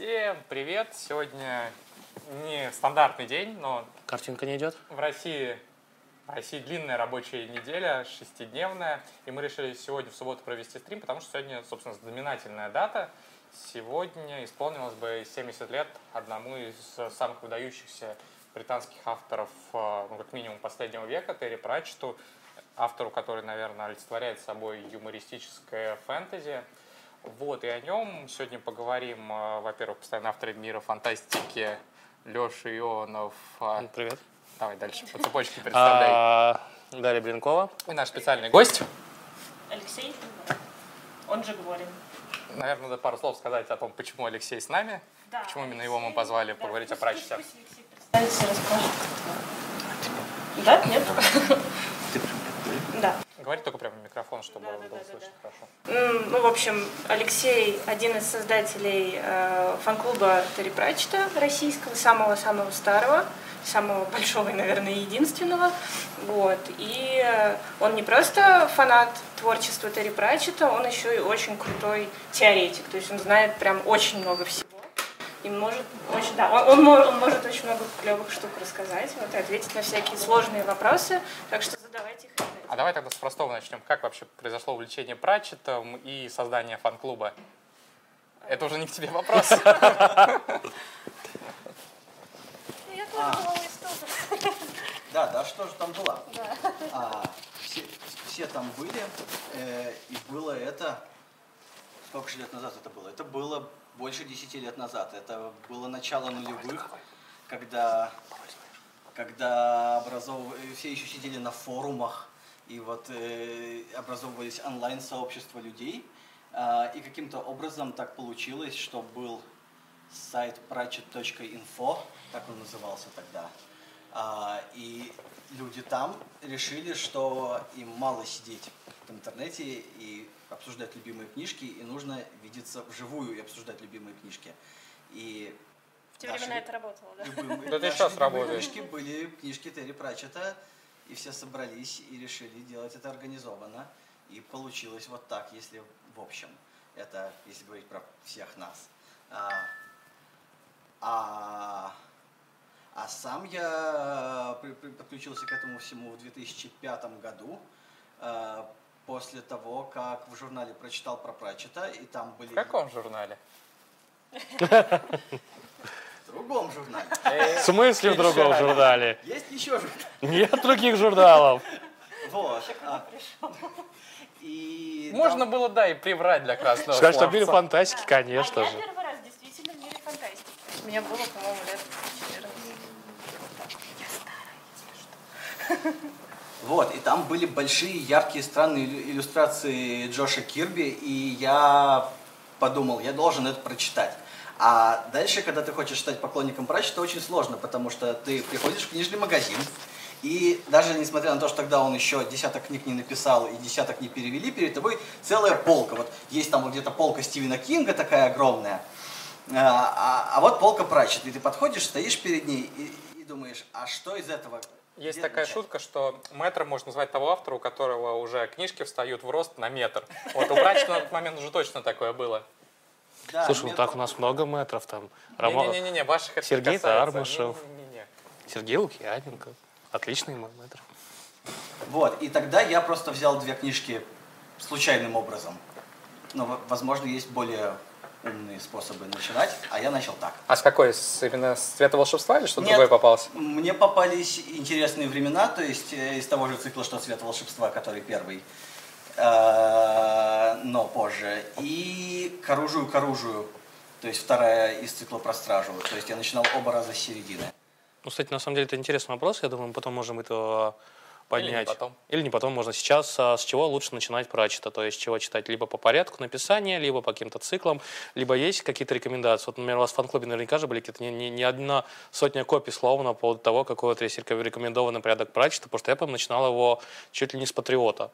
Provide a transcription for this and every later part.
Всем привет! Сегодня не стандартный день, но Картинка не идет? в России, в России длинная рабочая неделя, шестидневная, и мы решили сегодня в субботу провести стрим, потому что сегодня, собственно, знаменательная дата. Сегодня исполнилось бы 70 лет одному из самых выдающихся британских авторов, э, ну, как минимум, последнего века, Терри Пратчету, автору, который, наверное, олицетворяет собой юмористическое фэнтези. Вот, и о нем сегодня поговорим, э, во-первых, постоянно автор мира фантастики Леша Ионов. А, Привет. Давай дальше, по цепочке представляй. А, Дарья Блинкова. И наш специальный гость. Алексей, он же говорим. Наверное, надо пару слов сказать о том, почему Алексей с нами, Да, почему именно Алексей, его мы позвали да, поговорить о пусть- Пратчете. Пусть, пусть Алексей представится, расскажет. Да, нет? Да. Говори только прямо в микрофон, чтобы Да, да, было да, да, слышно да. хорошо. М, Ну, в общем, Алексей один из создателей э, фан-клуба Терри Пратчета российского, самого-самого старого, самого большого и, наверное, единственного. Вот. И э, он не просто фанат творчества Терри Пратчета, он еще и очень крутой теоретик. То есть он знает прям очень много всего. И может очень, да, он, он, он может очень много клевых штук рассказать, вот, и ответить на всякие сложные вопросы. Так что задавайте их. А давай тогда с простого начнем. Как вообще произошло увлечение Пратчетом и создание фан-клуба? Это уже не к тебе вопрос. Я тоже была. Да, да, что же там было? Да. А, все, все там были, э, и было это... Сколько же лет назад это было? Это было больше 10 лет назад. Это было начало нулевых, когда, когда образов... все еще сидели на форумах, и вот э, образовывались онлайн-сообщества людей. А, и каким-то образом так получилось, что был сайт pratchett.info, так он назывался тогда. А, и люди там решили, что им мало сидеть в интернете и обсуждать любимые книжки, и нужно видеться вживую и обсуждать любимые книжки. И В те времена это работало, да? любимые, Да ты любимые работаешь. книжки были книжки Терри Пратчета, и все собрались и решили делать это организованно. И получилось вот так, если в общем. Это если говорить про всех нас. А, а, а сам я при- при- подключился к этому всему в 2005 году, э, после того, как в журнале прочитал про Пратчета, и там были... В каком журнале? В другом журнале. В смысле в другом журнале? Есть еще журнал. Нет других журналов. Вот. а, И Можно там- было, да, и приврать для красного Сказать, что в мире фантастики, конечно а я же. первый раз действительно в мире фантастики. То есть мне было, по-моему, лет 14. Я старая, если что. Вот, и там были большие, яркие, странные иллю- иллюстрации Джоша Кирби, и я подумал, я должен это прочитать. А дальше, когда ты хочешь стать поклонником Пратчета, очень сложно, потому что ты приходишь в книжный магазин, и даже несмотря на то, что тогда он еще десяток книг не написал и десяток не перевели, перед тобой целая полка. Вот есть там где-то полка Стивена Кинга такая огромная, а, а- а вот полка Пратчета. И ты подходишь, стоишь перед ней и, и думаешь, а что из этого? Есть где такая начать? шутка, что мэтром можно назвать того автора, у которого уже книжки встают в рост на метр. Вот у Пратчета на тот момент уже точно такое было. Да, Слушай, ну так у нас много метров там. Не-не-не, ваших это Сергей. Тармышев. Сергей Лукьяненко. Отличный мой мэтр. Вот, и тогда я просто взял две книжки случайным образом. Но, в- возможно, есть более умные способы начинать, а я начал так. А с какой? С, именно с цвета волшебства или что-то другое попалось? Мне попались интересные времена, то есть э, из того же цикла, что «Цвет волшебства», который первый, но позже, и «К оружию, к оружию», то есть вторая из цикла про стражу. То есть я начинал оба раза с середины. Ну, кстати, на самом деле это интересный вопрос. Я думаю, мы потом можем это поднять. Или не потом. Или не потом, можно сейчас. А С чего лучше начинать Пратчета? То есть, с чего читать? Либо по порядку написания, либо по каким-то циклам, либо есть какие-то рекомендации. Вот, например, у вас в фан-клубе наверняка же были какие-то не, не, не одна сотня копий словно по поводу того, какой вот есть рекомендованный порядок Пратчета, потому что я, по начинал его чуть ли не с Патриота.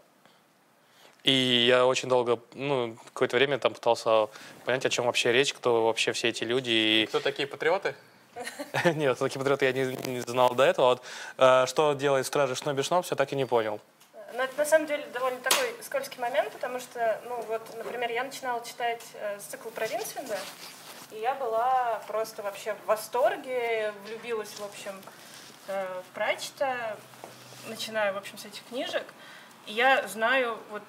И я очень долго, ну, какое-то время там пытался понять, о чем вообще речь, кто вообще все эти люди. И Кто такие патриоты? нет, такие патриоты я не, не знал до этого. Вот, э, что делает Стражи Шноби Шноб, все так и не понял. Но это на самом деле довольно такой скользкий момент, потому что, ну вот, например, я начинала читать э, цикл про Винсвинда, и я была просто вообще в восторге, влюбилась, в общем, э, в Пратчета, начиная, в общем, с этих книжек. И я знаю вот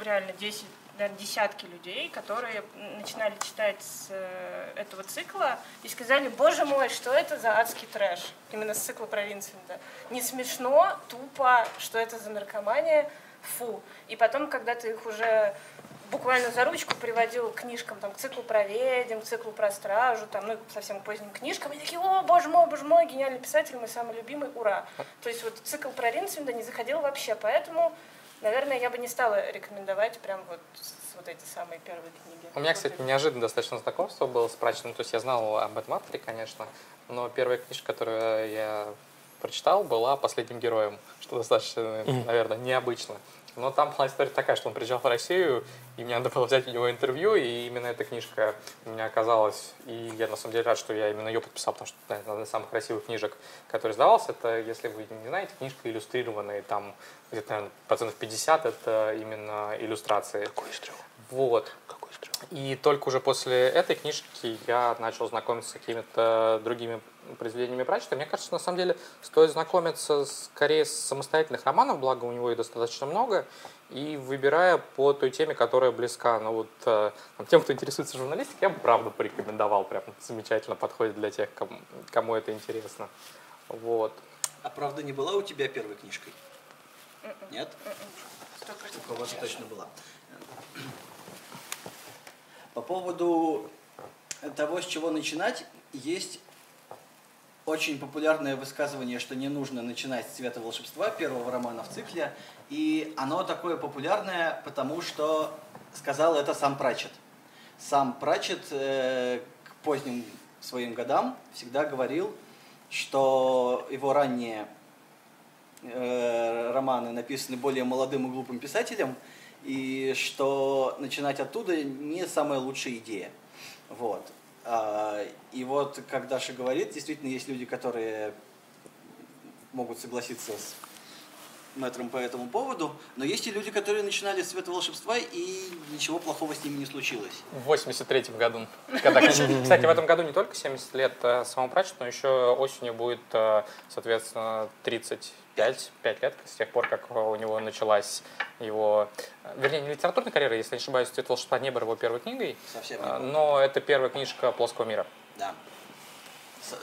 реально 10 наверное, десятки людей, которые начинали читать с э, этого цикла и сказали, боже мой, что это за адский трэш, именно с цикла про Винсента. Не смешно, тупо, что это за наркомания, фу. И потом, когда ты их уже буквально за ручку приводил к книжкам, там, к циклу про ведьм, к циклу про стражу, там, ну, совсем поздним книжкам, и такие, о, боже мой, боже мой, гениальный писатель, мой самый любимый, ура. То есть вот цикл про Ринсвинда не заходил вообще, поэтому Наверное, я бы не стала рекомендовать прям вот вот эти самые первые книги. У меня, кстати, неожиданно достаточно знакомство было с Прачиным. То есть я знал об этом авторе, конечно, но первая книжка, которую я прочитал, была «Последним героем», что достаточно, наверное, необычно. Но там была история такая, что он приезжал в Россию, и мне надо было взять у него интервью, и именно эта книжка у меня оказалась, и я на самом деле рад, что я именно ее подписал, потому что это одна из самых красивых книжек, который сдавался, это, если вы не знаете, книжка иллюстрированная, там где-то, наверное, процентов 50 это именно иллюстрации. Какой трех? Вот. И только уже после этой книжки я начал знакомиться с какими-то другими произведениями Пратчета. Мне кажется, на самом деле стоит знакомиться скорее с самостоятельных романов, благо у него их достаточно много, и выбирая по той теме, которая близка. Ну вот э, тем, кто интересуется журналистикой, я бы правда порекомендовал, прям замечательно подходит для тех, кому, кому это интересно. Вот. А правда не была у тебя первой книжкой? Нет? У кого-то точно была. По поводу того, с чего начинать, есть очень популярное высказывание, что не нужно начинать с «Цвета волшебства», первого романа в цикле. И оно такое популярное, потому что сказал это сам Пратчет. Сам Пратчет э, к поздним своим годам всегда говорил, что его ранние э, романы написаны более молодым и глупым писателем, и что начинать оттуда не самая лучшая идея. Вот. А, и вот, как Даша говорит, действительно есть люди, которые могут согласиться с мэтром по этому поводу, но есть и люди, которые начинали с света волшебства, и ничего плохого с ними не случилось. В 83-м году. Кстати, в этом году не только 70 лет э, самому Пратчету, но еще осенью будет, э, соответственно, 35 5 лет с тех пор, как у него началась его, э, вернее, не литературная карьера, если не ошибаюсь, «Цвет волшебства» не был его первой книгой, Совсем не было. но это первая книжка «Плоского мира». Да. С-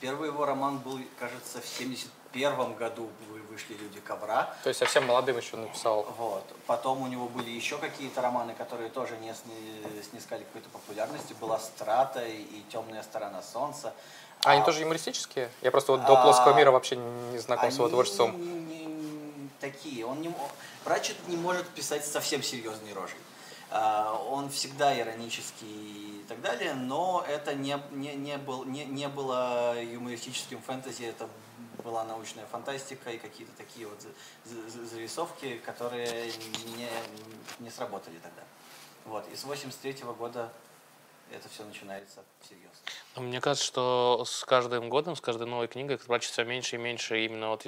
Первый его роман был, кажется, в 71 году вы- вышли «Люди ковра». То есть совсем молодым еще написал. Вот. Потом у него были еще какие-то романы, которые тоже не сни- снискали какой-то популярности. Была «Страта» и «Темная сторона солнца». А они тоже юмористические? Я просто вот до А, «Плоского мира» вообще не знаком с его творчеством. такие. Он не, Пратчет не может писать совсем серьезной рожей. А, Он всегда иронический и так далее, но это не, не, не, был, не, не было юмористическим фэнтези, это была научная фантастика и какие-то такие вот за- за- зарисовки, которые не, не сработали тогда. Вот. И с 83 года это все начинается всерьез. Мне кажется, что с каждым годом, с каждой новой книгой Пратчет все меньше и меньше именно вот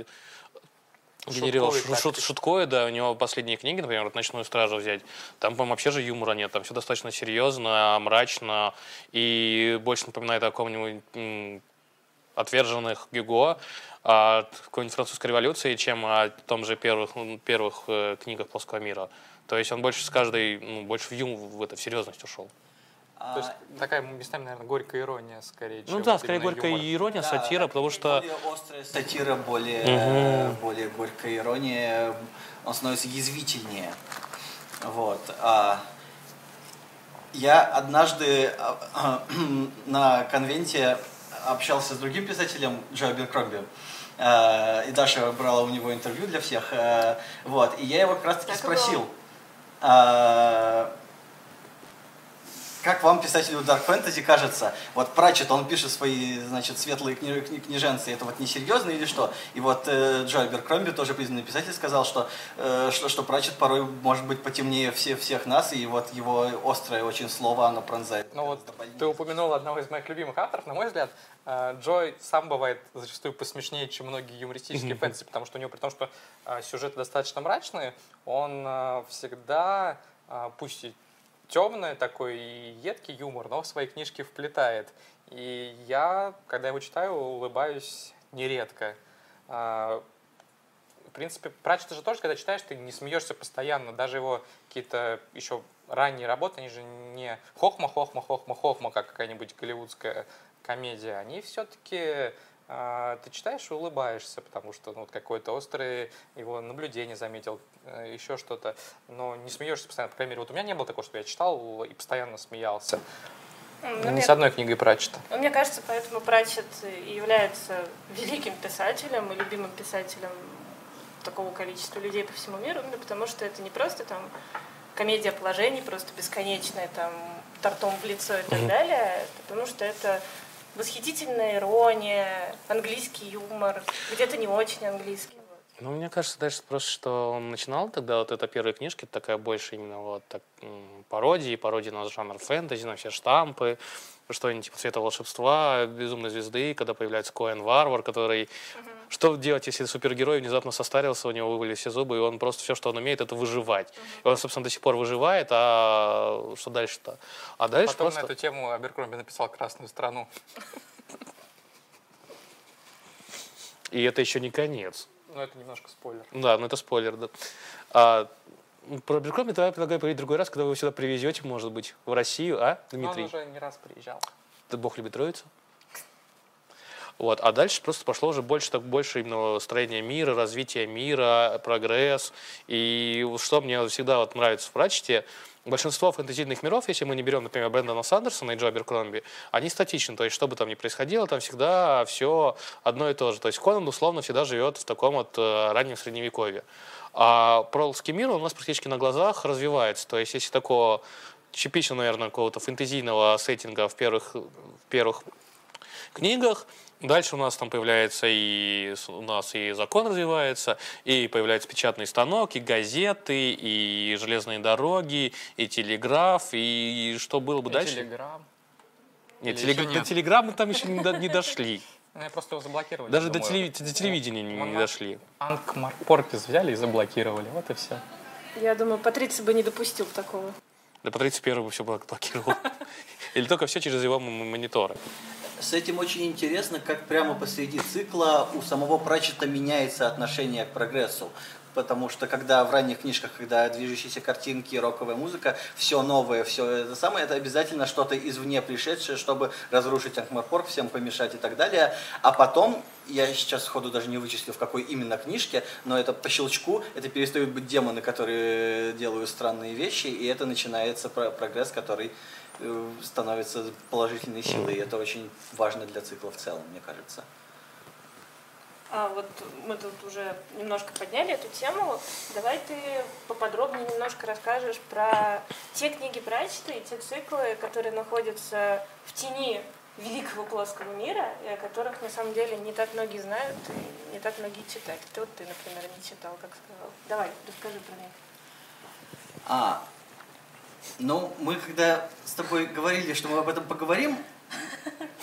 генерировал шут, шуткое, да, у него последние книги, например, вот «Ночную стражу» взять, там, по-моему, вообще же юмора нет, там все достаточно серьезно, мрачно, и больше напоминает о каком-нибудь отверженных Гюго, от какой-нибудь французской революции, чем о том же первых, м, первых э, книгах плоского мира. То есть он больше с каждой, ну, больше в юм, в это, в серьезность ушел. А, То есть такая местами, наверное, горькая ирония скорее, Ну чем да, вот скорее горькая юмор. ирония, Да, сатира, потому что... Более острая сатира, более, Мгм. более горькая ирония, он становится язвительнее. Вот. А я однажды а, на конвенте общался с другим писателем Джо Аберкромби. э, И Даша брала у него интервью для всех. э, Вот. И я его как раз таки Так и было. Как вам, писателю Dark Fantasy, кажется, вот Пратчет, он пишет свои, значит, светлые кни- кни- книженцы, это вот несерьезно или что? И вот э, Джо Аберкромби, тоже признанный писатель, сказал, что, э, что, что Пратчет порой может быть потемнее все, всех нас, и вот его острое очень слово, оно пронзает. Ну вот больнее. ты упомянул одного из моих любимых авторов, на мой взгляд, э, Джой сам бывает зачастую посмешнее, чем многие юмористические фэнтези, потому что у него, при том, что э, сюжеты достаточно мрачные, он э, всегда, э, пусть и темный такой едкий юмор, но в свои книжки вплетает. И я, когда его читаю, улыбаюсь нередко. А, в принципе, Пратчета же тоже, когда читаешь, ты не смеешься постоянно. Даже его какие-то еще ранние работы, они же не хохма, хохма, хохма, хохма, как какая-нибудь голливудская комедия. Они все-таки ты читаешь и улыбаешься, потому что ну, вот какое-то острое его наблюдение заметил, э, еще что-то, но не смеешься постоянно. По крайней мере, вот у меня не было такого, что я читал и постоянно смеялся. Ну, мне, с одной книгой Пратчета. Ну, мне кажется, поэтому Пратчет и является великим писателем и любимым писателем такого количества людей по всему миру, именно потому что это не просто там комедия положений, просто бесконечная, там, тортом в лицо и так далее, потому что это восхитительная ирония, английский юмор, где-то не очень английский. Ну, мне кажется, дальше просто, что он начинал тогда, вот это первые книжки, такая больше именно вот так, пародии, пародии на жанр фэнтези, на все штампы, что-нибудь типа «Цвета волшебства», «Безумной звезды», когда появляется Коэн Варвар, который... Uh-huh. Что делать, если супергерой внезапно состарился, у него вывалились все зубы, и он просто все, что он умеет, это выживать. Uh-huh. И он, собственно, до сих пор выживает, а что дальше-то? А дальше Потом просто... на эту тему Аберкромби написал «Красную страну». И это еще не конец. Ну, это немножко спойлер. Да, ну это спойлер, да. А, про Аберкромби давай предлагаю поговорить в другой раз, когда вы сюда привезете, может быть, в Россию, а, Дмитрий? Но он уже не раз приезжал. Да Бог любит троицу. Вот. А дальше просто пошло уже больше, так, больше именно строение мира, развитие мира, прогресс. И что мне всегда вот нравится в прачете, большинство фэнтезийных миров, если мы не берем, например, Брэндона Сандерсона и Джо Аберкромби, они статичны. То есть, что бы там ни происходило, там всегда все одно и то же. То есть, Конан, условно, всегда живет в таком вот э, раннем средневековье. А пролский мир у нас практически на глазах развивается. То есть, если такого типично, наверное, какого-то фэнтезийного сеттинга в первых, в первых книгах, Дальше у нас там появляется и у нас и закон развивается, и появляется печатный станок, и газеты, и железные дороги, и телеграф, и что было бы и дальше? телеграм. Нет, телег... нет? до телеграммы там еще не, до... не дошли. Я просто его заблокировали. Даже до, телев... до телевидения не, не дошли. Анкмарпоркис взяли и заблокировали. Вот и все. Я думаю, Патриций бы не допустил такого. Да Патриций первый бы все блокировал. Или только все через его мониторы. С этим очень интересно, как прямо посреди цикла у самого Пратчета меняется отношение к прогрессу. Потому что когда в ранних книжках, когда движущиеся картинки, роковая музыка, все новое, все это самое, это обязательно что-то извне пришедшее, чтобы разрушить Анкмарпорг, всем помешать и так далее. А потом, я сейчас сходу даже не вычислил, в какой именно книжке, но это по щелчку, это перестают быть демоны, которые делают странные вещи, и это начинается прогресс, который становится положительной силой. И это очень важно для цикла в целом, мне кажется. А вот мы тут уже немножко подняли эту тему. Давай ты поподробнее немножко расскажешь про те книги Пратчета и те циклы, которые находятся в тени великого плоского мира, и о которых на самом деле не так многие знают и не так многие читают. Ты вот ты, например, не читал, как сказал. Давай, расскажи про них. А, ну, мы когда с тобой говорили, что мы об этом поговорим,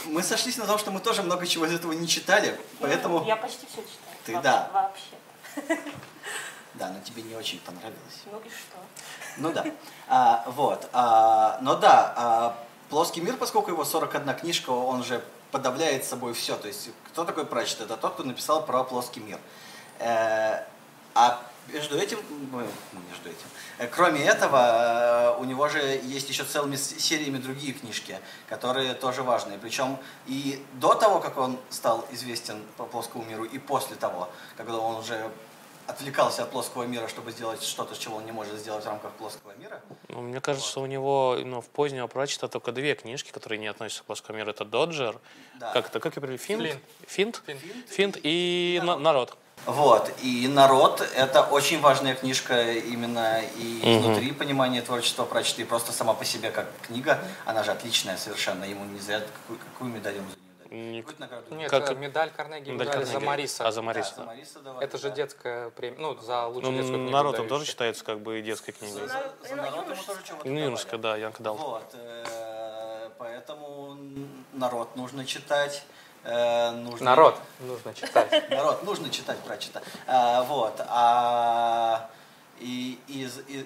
мы сошлись на том, что мы тоже много чего из этого не читали, поэтому... Я почти все читаю. Ты вообще, да. Вообще. Да, но тебе не очень понравилось. Ну и что? Ну да. А, вот. А, но да, а, «Плоский мир», поскольку его 41 книжка, он же подавляет собой все. То есть, кто такой прачет? Это тот, кто написал про плоский мир. Э, а между этим, между этим, э, кроме этого, э, у него же есть еще целыми сериями другие книжки, которые тоже важные. Причем и до того, как он стал известен по плоскому миру, и после того, когда он уже отвлекался от плоского мира, чтобы сделать что-то, чего он не может сделать в рамках плоского мира. Ну, мне кажется, вот. у него ну, в позднего прочита только две книжки, которые не относятся к плоскому миру. Это «Доджер», да. как это, как я говорю, «Финт», «Финт», «Финт», «Финт», «Финт» и «Народ». «Народ». Вот, и «Народ» — это очень важная книжка именно и изнутри угу. понимания творчества прочита, и просто сама по себе как книга, она же отличная совершенно, ему не зря какую, какую медаль ему за нее Нет, как... медаль Карнеги, медаль, медаль за Мариса. А, за Мариса. Да, за Мариса давали, это же детская премия, ну, за лучшую ну, детскую книгу. Народ он тоже считается как бы детской книгой. За, за, за народ ему тоже чего-то Ну, юношка, да, Янка дал. Вот, э, поэтому народ нужно читать. Э, нужно... Народ нужно читать. Народ нужно читать, прочитать. А, вот. А И из, из,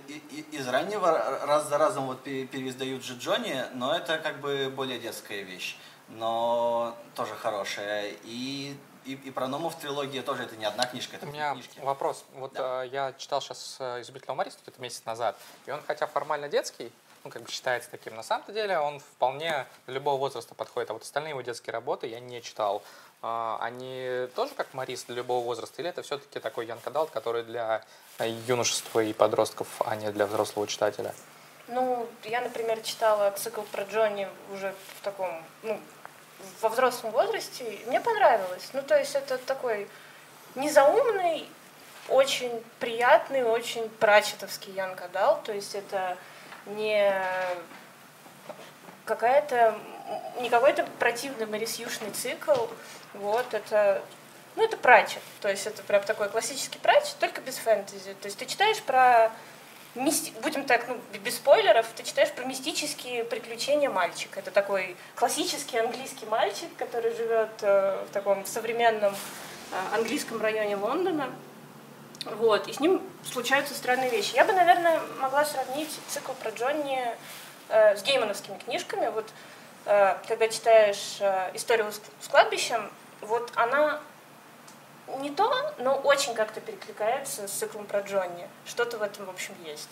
из раннего раз за разом вот переиздают же Джонни, но это как бы более детская вещь, но тоже хорошая. И и, и про Ному в трилогии тоже это не одна книжка, это У меня книжки. вопрос. Вот да. э, я читал сейчас э, «Изубителя Мариса» где-то месяц назад, и он хотя формально детский, ну, как бы считается таким, на самом деле он вполне для любого возраста подходит. А вот остальные его детские работы я не читал. А, они тоже как Марис для любого возраста? Или это все-таки такой Ян Кадалт, который для юношества и подростков, а не для взрослого читателя? Ну, я, например, читала цикл про Джонни уже в таком, ну, во взрослом возрасте, мне понравилось. Ну, то есть это такой незаумный, очень приятный, очень прачетовский Ян Кадал. То есть это не какая-то не какой-то противный Марисьюшный цикл. Вот, это ну, это прачет. То есть это прям такой классический прачет, только без фэнтези. То есть ты читаешь про будем так, ну, без спойлеров, ты читаешь про мистические приключения мальчика. Это такой классический английский мальчик, который живет э, в таком современном э, английском районе Лондона. Вот, и с ним случаются странные вещи. Я бы, наверное, могла сравнить цикл про Джонни э, с геймановскими книжками. Вот э, когда читаешь э, историю с кладбищем, вот она не то, но очень как-то перекликается с циклом про Джонни. Что-то в этом, в общем, есть.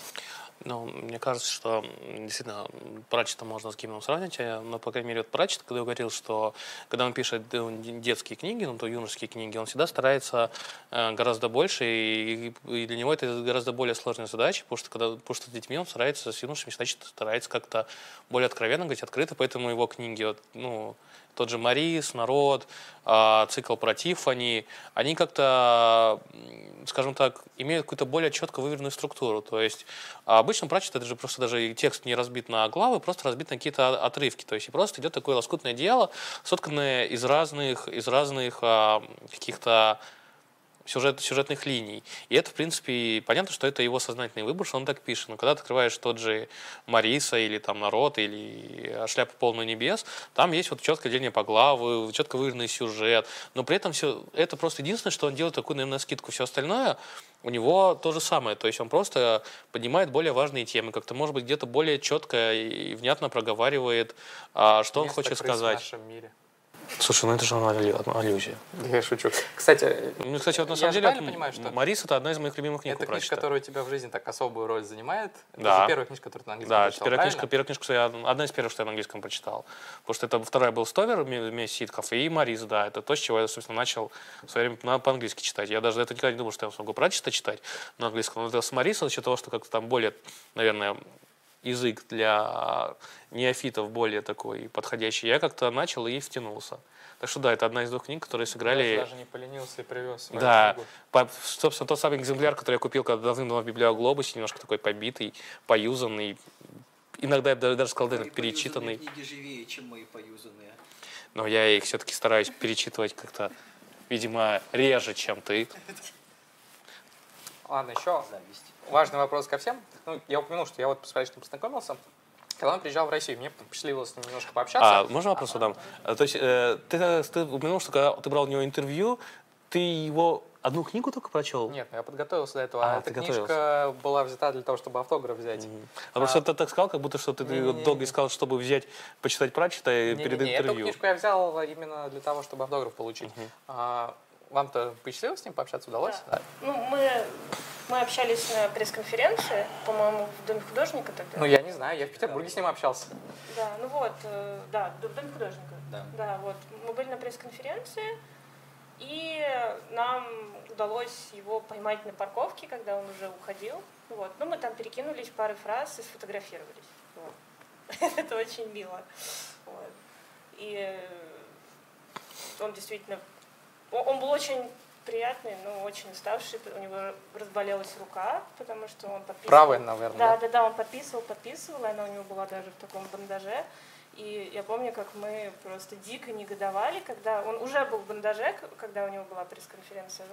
Ну, мне кажется, что действительно Пратчета можно с Гимном сравнить, но, ну, по крайней мере, вот Пратчет, когда говорил, что когда он пишет детские книги, ну, то юношеские книги, он всегда старается э, гораздо больше, и, и для него это гораздо более сложная задача, потому что, когда, потому что с детьми он старается, с юношами, значит, старается как-то более откровенно говорить, открыто, поэтому его книги, вот, ну, тот же Марис, Народ, а, цикл про Тиффани, они как-то, скажем так, имеют какую-то более четко выверенную структуру. То есть обычно прачет это же просто даже текст не разбит на главы, просто разбит на какие-то отрывки. То есть и просто идет такое лоскутное дело, сотканное из разных, из разных а, каких-то сюжет, сюжетных линий. И это, в принципе, понятно, что это его сознательный выбор, что он так пишет. Но когда ты открываешь тот же Мариса или там Народ или Шляпа полную небес, там есть вот четкое деление по главы, четко выверенный сюжет. Но при этом все это просто единственное, что он делает такую, наверное, скидку. Все остальное у него то же самое. То есть он просто поднимает более важные темы, как-то, может быть, где-то более четко и внятно проговаривает, а, что Место он хочет сказать. В нашем мире. Слушай, ну это же аллюзия. Я шучу. Кстати, ну, кстати, вот на самом деле, понимаю, что Марис это одна из моих любимых книг. Это книжка, которая у тебя в жизни так особую роль занимает. Да. Это первая книжка, которую ты на английском да, прочитал, первая книжка, первая книжка, что я, одна из первых, что я на английском прочитал. Потому что это вторая был Стовер, вместе Ситков, и Марис, да. Это то, с чего я, собственно, начал в свое время по-английски читать. Я даже это никогда не думал, что я смогу прочитать читать на английском. Но это с Мариса, за счет того, что как-то там более, наверное, язык для неофитов более такой подходящий, я как-то начал и втянулся. Так что да, это одна из двух книг, которые сыграли... Я даже не поленился и привез. Да, по, собственно, тот самый экземпляр, который я купил когда давным-давно в библиоглобусе, немножко такой побитый, поюзанный, иногда я бы даже сказал, даже перечитанный. книги живее, чем мои поюзанные. Но я их все-таки стараюсь перечитывать как-то, видимо, реже, чем ты. Ладно, еще Зависть. важный вопрос ко всем. Ну, я упомянул, что я вот с Парижем познакомился. Когда он приезжал в Россию, мне посчастливилось с ним немножко пообщаться. А, можно вопрос задам? А, то есть э, ты, ты упомянул, что когда ты брал у него интервью, ты его одну книгу только прочел? Нет, я подготовился до этого. А, Эта книжка была взята для того, чтобы автограф взять. Mm-hmm. А, а просто ты так сказал, как будто что ты не, не, долго искал, чтобы взять, почитать прачета перед не, интервью. Эту книжку я взял именно для того, чтобы автограф получить. Mm-hmm. А, вам-то посчастливилось с ним пообщаться? Удалось? Да. да. Ну, мы, мы общались на пресс-конференции, по-моему, в Доме художника тогда. Ну, я не знаю, я в Петербурге с ним общался. Да, ну вот, э, да, в Доме художника. Да. Да, вот. Мы были на пресс-конференции, и нам удалось его поймать на парковке, когда он уже уходил. Вот. Ну, мы там перекинулись парой фраз и сфотографировались. Вот. Это очень мило. Вот. И он действительно он был очень приятный, но очень уставший. У него разболелась рука, потому что он подписывал. Правая, наверное. Да, да, да, он подписывал, подписывал, и она у него была даже в таком бандаже. И я помню, как мы просто дико негодовали, когда он уже был в бандаже, когда у него была пресс-конференция.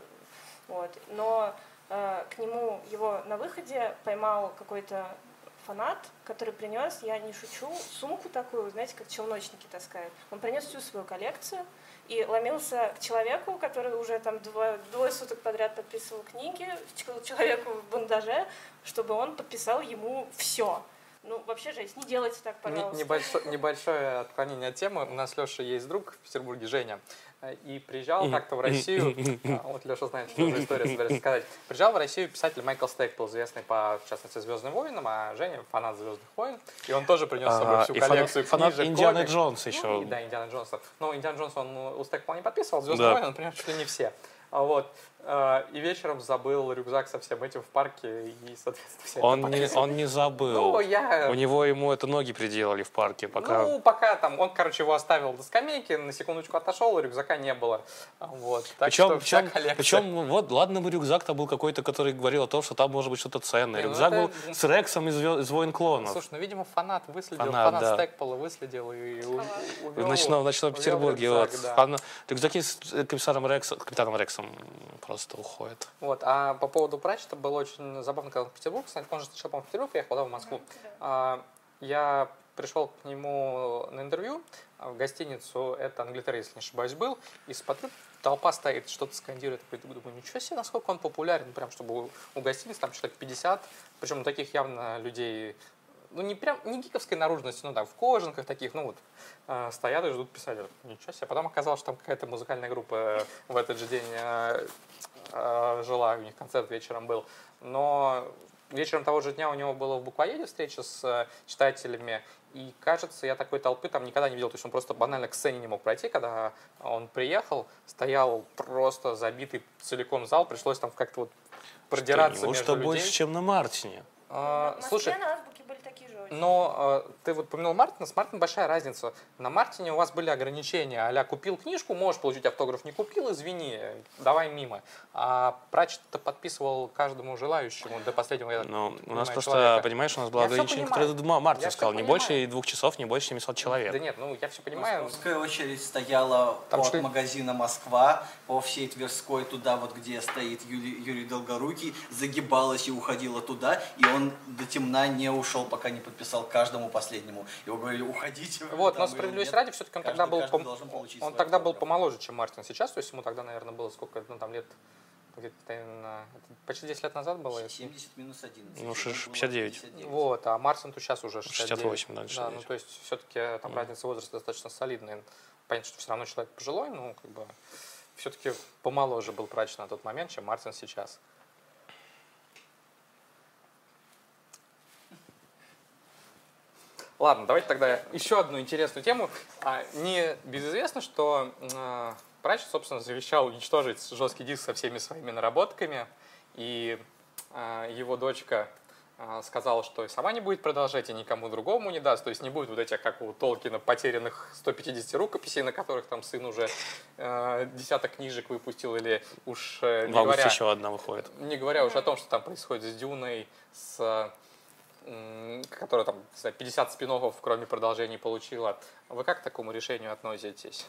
Вот. Но э, к нему его на выходе поймал какой-то фанат, который принес, я не шучу, сумку такую, знаете, как челночники таскают. Он принес всю свою коллекцию и ломился к человеку, который уже там двое, двое суток подряд подписывал книги, человеку в бандаже, чтобы он подписал ему все. Ну, вообще жесть, не делайте так, пожалуйста. Небольшое, небольшое отклонение от темы. У нас Леша есть друг в Петербурге, Женя. Э, и приезжал как-то в Россию, а, вот Леша знает, что за история собирается сказать. Приезжал в Россию писатель Майкл Стейкпл, известный по, в частности, «Звездным войнам», а Женя фанат «Звездных войн», и он тоже принес с собой всю и коллекцию фанат, книжек, Индианы комикс. Джонс еще. Ну, и, да, Индиана Джонса. Но Индиана Джонс он у Стейкпла не подписывал, «Звездные Да. войны» он принес чуть ли не все. А Вот. Э, И вечером забыл рюкзак со всем этим в парке, и, соответственно, все Он не, он не забыл. Ну, я... У него ему это ноги приделали в парке, пока... Ну, пока там, он, короче, его оставил до скамейки, на секундочку отошел, и рюкзака не было. Вот. Так причем, что причем, коллекция. причем, вот, ладно бы рюкзак-то был какой-то, который говорил о том, что там может быть что-то ценное. Не, ну рюкзак это- был с Рексом из, «Звё- из «Войн клонов». Слушай, ну, видимо, фанат выследил, Фанат, фанат, да. Стекпола выследил и у- в увел- ночном, в ночном Петербурге. рюкзак, вот. да. Фан- Рюкзаки с э, комиссаром Рексом, капитаном Рексом просто уходят. Вот, а по поводу Пратчета было очень забавно, когда он в Петербург, кстати, он же сначала, по-моему, в Петербург приехал, потом в Москву. А, я пришел к нему на интервью а, в гостиницу, это Англитера, если не ошибаюсь, был, и смотрю, толпа стоит, что-то скандирует, такой, думаю, ничего себе, насколько он популярен, прям, чтобы у, у гостиниц там человек 50, причем таких явно людей, ну, не прям, не гиковской наружности, ну, там, в кожанках таких, ну, вот, э, стоят и ждут писателя. Ничего себе. Потом оказалось, что там какая-то музыкальная группа в этот же день э, э, жила, у них концерт вечером был. Но вечером того же дня у него было в буквоеде встреча с э, читателями, и кажется, я такой толпы там никогда не видел. То есть он просто банально к сцене не мог пройти, когда он приехал, стоял просто забитый целиком зал, пришлось там как-то вот продираться Что, между неужто людей. больше, чем на Мартине? А, слушай, такие же очереди. но э, ты вот упомянул Мартина, с Мартином большая разница. На Мартине у вас были ограничения, а купил книжку, можешь получить автограф, не купил, извини, давай мимо. А Пратчет-то подписывал каждому желающему до последнего, я Ну, у нас просто, человека. понимаешь, у нас было Я ограничение, которое Ма- Мартин Я сказал, не понимаю. больше двух часов, не больше 700 человек. Да нет, ну я все понимаю. Московская очередь стояла Там от что- магазина Москва по всей Тверской, туда вот где стоит Юрий, Юрий Долгорукий, загибалась и уходила туда, и он до темна не ушел, пока не подписал каждому последнему. Его говорили, уходите. Вот, но справедливости ради, все-таки он Каждый- тогда был, пом- он тогда был помоложе, чем Мартин сейчас, то есть ему тогда, наверное, было сколько, ну там лет, где-то, почти 10 лет назад было. если- 70 минус 11. Ну, ему шиш- было 59. 59. Вот, а Марсин-то сейчас уже 69. 68, да, Да, 69. ну то есть все-таки там разница возраста достаточно солидная. Понятно, что все равно человек пожилой, но как бы все-таки помоложе был Прач на тот момент, чем Мартин сейчас. Ладно, давайте тогда еще одну интересную тему. А, не безизвестно, что э, Прач, собственно, завещал уничтожить жесткий диск со всеми своими наработками, и э, его дочка сказала, что и сама не будет продолжать, и никому другому не даст, то есть не будет вот этих, как у Толкина, потерянных 150 рукописей, на которых там сын уже э, десяток книжек выпустил, или уж э, не августе говоря, еще одна выходит. не говоря уж о том, что там происходит с Дюной, с м, которая там не знаю, 50 спин кроме продолжений получила. Вы как к такому решению относитесь?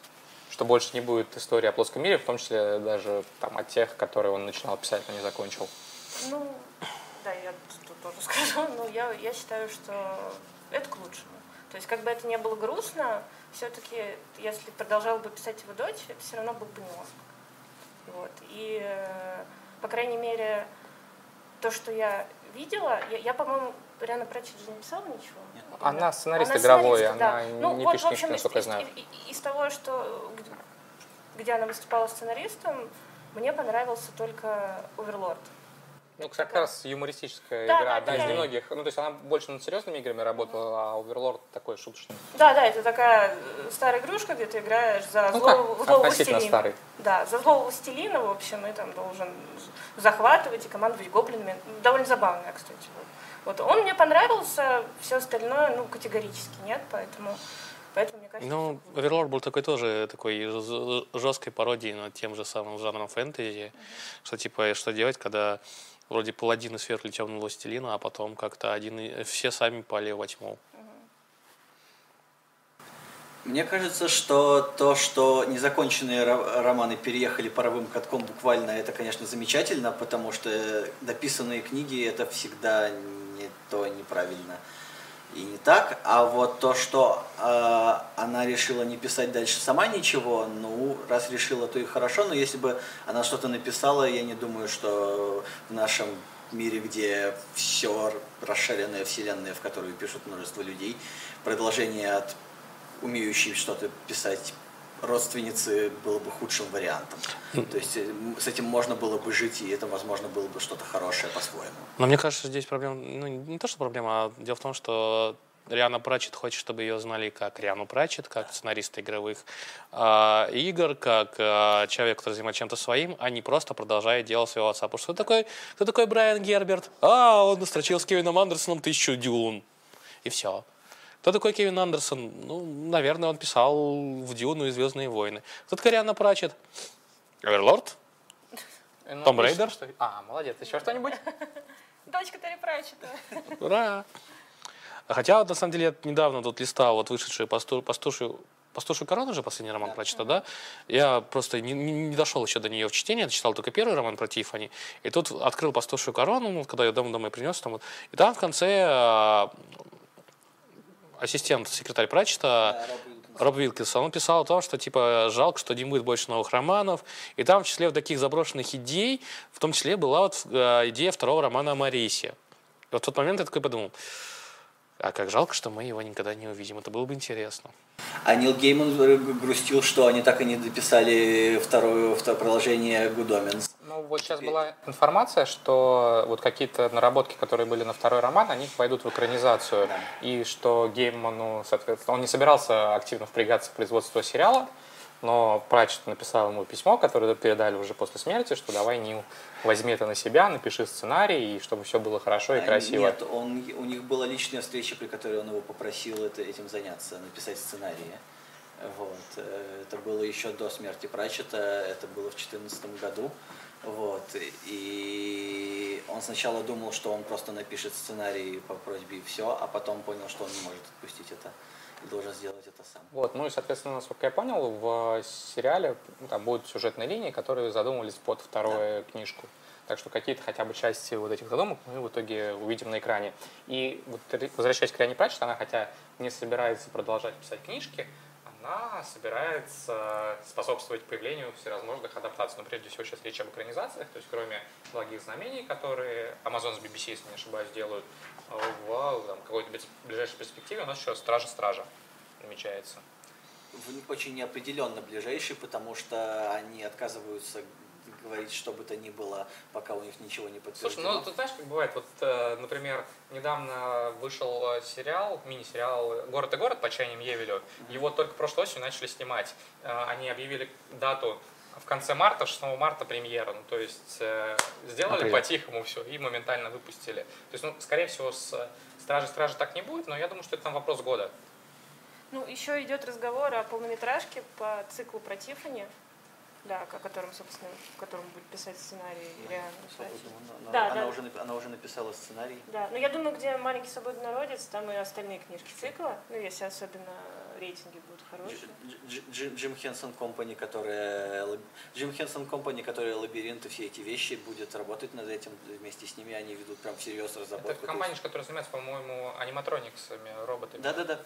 Что больше не будет истории о плоском мире, в том числе даже там, от тех, которые он начинал писать, но не закончил. Ну, да, я тоже скажу. Ну, я, я считаю, что это к лучшему. То есть, как бы это не было грустно, все-таки, если продолжала бы писать его дочь, это все равно был бы не он. Вот. И, э, по крайней мере, то, что я видела, я, я по-моему, Риана Пратчет же не писала ничего. Она сценарист Она игровой, сценарист, да. она Ну, не вот, пишет в общем, из, насколько я из- знаю. из- из того, что где, где она выступала сценаристом, мне понравился только Оверлорд. Ну, как раз юмористическая Да, игра, да, одна из я- немногих. Ну, то есть она больше над серьезными играми работала, а Overlord такой шуточный. Да, да, это такая э, старая игрушка, где ты играешь за Ну злого, злого властелина. старый. Да, за злого властелина, в общем, и там должен захватывать и командовать гоблинами. Довольно забавная, кстати. Вот. он мне понравился, все остальное, ну, категорически нет, поэтому, поэтому мне кажется... Ну, Оверлорд был такой тоже такой жесткой пародией над тем же самым жанром фэнтези, что типа, что делать, когда вроде паладины свергли темного властелина, а потом как-то один и- все сами пали во тьму. Мне кажется, что то, что незаконченные романы переехали паровым катком буквально, это, конечно, замечательно, потому что дописанные книги это всегда не то неправильно и не так. А вот то, что э, она решила не писать дальше сама ничего, ну, раз решила, то и хорошо. Но если бы она что-то написала, я не думаю, что в нашем мире, где все расширенная вселенная, в которую пишут множество людей, продолжение от умеющей что-то писать родственницы было бы худшим вариантом. То есть э, с этим можно было бы жить, и это, возможно, было бы что-то хорошее по-своему. Но мне кажется, здесь проблема, ну, не то, что проблема, а дело в том, что Риана Прачет хочет, чтобы ее знали как Риану Прачет, как сценариста игровых э, игр, как э, человек, который занимается чем-то своим, а не просто продолжает делать своего отца. Потому что кто такой, кто такой Брайан Герберт? А, он настрочил с Кевином Андерсоном тысячу дюн. И все. Кто такой Кевин Андерсон? Ну, наверное, он писал в Дюну и Звездные войны. Кто такая Рианна Пратчетт? Overlord? Ну, Tomb Raider? Что... А, молодец. Еще что-нибудь? Дочка Терри Пратчетта. Ура! Хотя, вот, на самом деле, я недавно тут листал вот вышедшую пасту, пастушью «Пастушью корону» же последний роман да. прочитал, да? Я просто не, не, не дошел еще до нее в чтение, я читал только первый роман про Тиффани, и тут открыл «Пастушью корону», ну, когда я домой, домой принес, там, вот, и там в конце а, ассистент, секретарь Пратчета, да, Роб Вилкинсон, он писал о том, что типа жалко, что не будет больше новых романов. И там в числе вот таких заброшенных идей, в том числе была вот э, идея второго романа о Марисе. И вот в тот момент я такой подумал, а как жалко, что мы его никогда не увидим. Это было бы интересно. А Нил Гейман грустил, что они так и не дописали второе, второе продолжение Good. Ну, вот сейчас была информация, что вот какие-то наработки, которые были на второй роман, они пойдут в экранизацию. Да. И что Гейману, соответственно, он не собирался активно впрягаться в производство сериала, но Пратчет написал ему письмо, которое передали уже после смерти, что давай, Нил, возьми это на себя, напиши сценарий, и чтобы все было хорошо и а красиво. Нет, он, у них была личная встреча, при которой он его попросил это, этим заняться, написать сценарий. Вот. Э, это было еще до смерти Пратчета, это было в 2014 году. Вот. И он сначала думал, что он просто напишет сценарий по просьбе и все, а потом понял, что он не может отпустить это и должен сделать это сам. Вот, ну и, соответственно, насколько я понял, в сериале ну, там будут сюжетные линии, которые задумывались под вторую да. книжку. Так что какие-то хотя бы части вот этих задумок мы в итоге увидим на экране. И вот возвращаясь к Риане Пратчет, она хотя не собирается продолжать писать книжки, она собирается способствовать появлению всевозможных адаптаций. Но прежде всего сейчас речь об экранизациях, то есть кроме «Благих знамений», которые Amazon с BBC, если не ошибаюсь, делают, в там, какой-то ближайшей перспективе у нас еще «Стража-стража» намечается. Очень неопределенно ближайший, потому что они отказываются говорить что бы то ни было, пока у них ничего не подтверждено. Слушай, ну ты знаешь, как бывает, вот, э, например, недавно вышел э, сериал, мини-сериал «Город и город» по чаяниям Евелю. Его только прошлой осенью начали снимать. Э, они объявили дату в конце марта, 6 марта премьера. Ну, то есть э, сделали Апрель. по-тихому все и моментально выпустили. То есть, ну, скорее всего, с Стражи Стражи так не будет, но я думаю, что это там вопрос года. Ну, еще идет разговор о полнометражке по циклу про Тиффани. Да, о котором, собственно, в котором будет писать сценарий реально. Она, да, она, да. Уже, она уже написала сценарий. Да, но я думаю, где «Маленький свободный народец», там и остальные книжки цикла, ну, если особенно рейтинги будут хорошие. Джим Хенсон Компани, которая Джим Хенсон Компани, которая лабиринты, все эти вещи, будет работать над этим вместе с ними, они ведут прям всерьез разработку. Это компания, которая занимается, по-моему, аниматрониксами, роботами. Да-да-да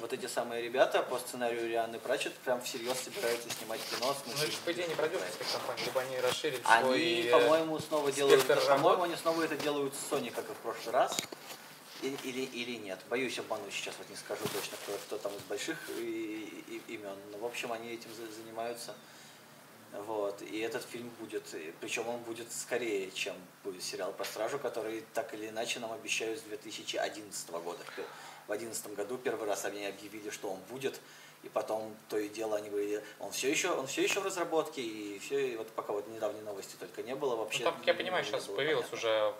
вот эти самые ребята по сценарию Рианы Прачет прям всерьез собираются снимать кино. Ну, это по идее не продюсерская компания, либо они расширили они, свой Они, э, по-моему, снова делают, по-моему, они снова это делают с Sony, как и в прошлый раз. Или, или, или нет. Боюсь обмануть сейчас, вот не скажу точно, кто, кто там из больших и, и, имен. Но, в общем, они этим занимаются. Вот. И этот фильм будет, причем он будет скорее, чем будет сериал про стражу, который так или иначе нам обещают с 2011 года в 2011 году первый раз они объявили, что он будет, и потом то и дело они говорили, он все еще, он все еще в разработке, и все, и вот пока вот недавние новости только не было вообще. Ну, так, я понимаю, сейчас появилось понятно. уже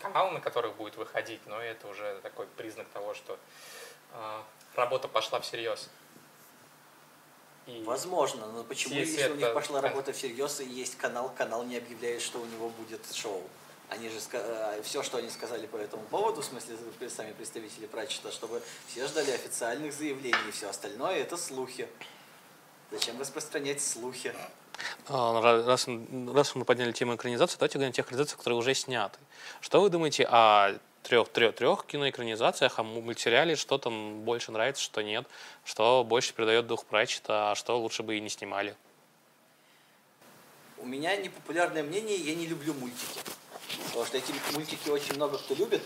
канал, на которых будет выходить, но это уже такой признак того, что э, работа пошла всерьез. И Возможно, но почему, если, если это... у них пошла работа всерьез и есть канал, канал не объявляет, что у него будет шоу? Они же все, что они сказали по этому поводу, в смысле сами представители Пратчета, чтобы все ждали официальных заявлений, и все остальное это слухи. Зачем распространять слухи? А, раз, раз мы подняли тему экранизации, давайте говорим о тех экранизациях, которые уже сняты. Что вы думаете о трех, трех, трех киноэкранизациях, о мультсериале, что там больше нравится, что нет, что больше передает дух Пратчета, а что лучше бы и не снимали? У меня непопулярное мнение, я не люблю мультики. Потому что эти мультики очень много кто любит,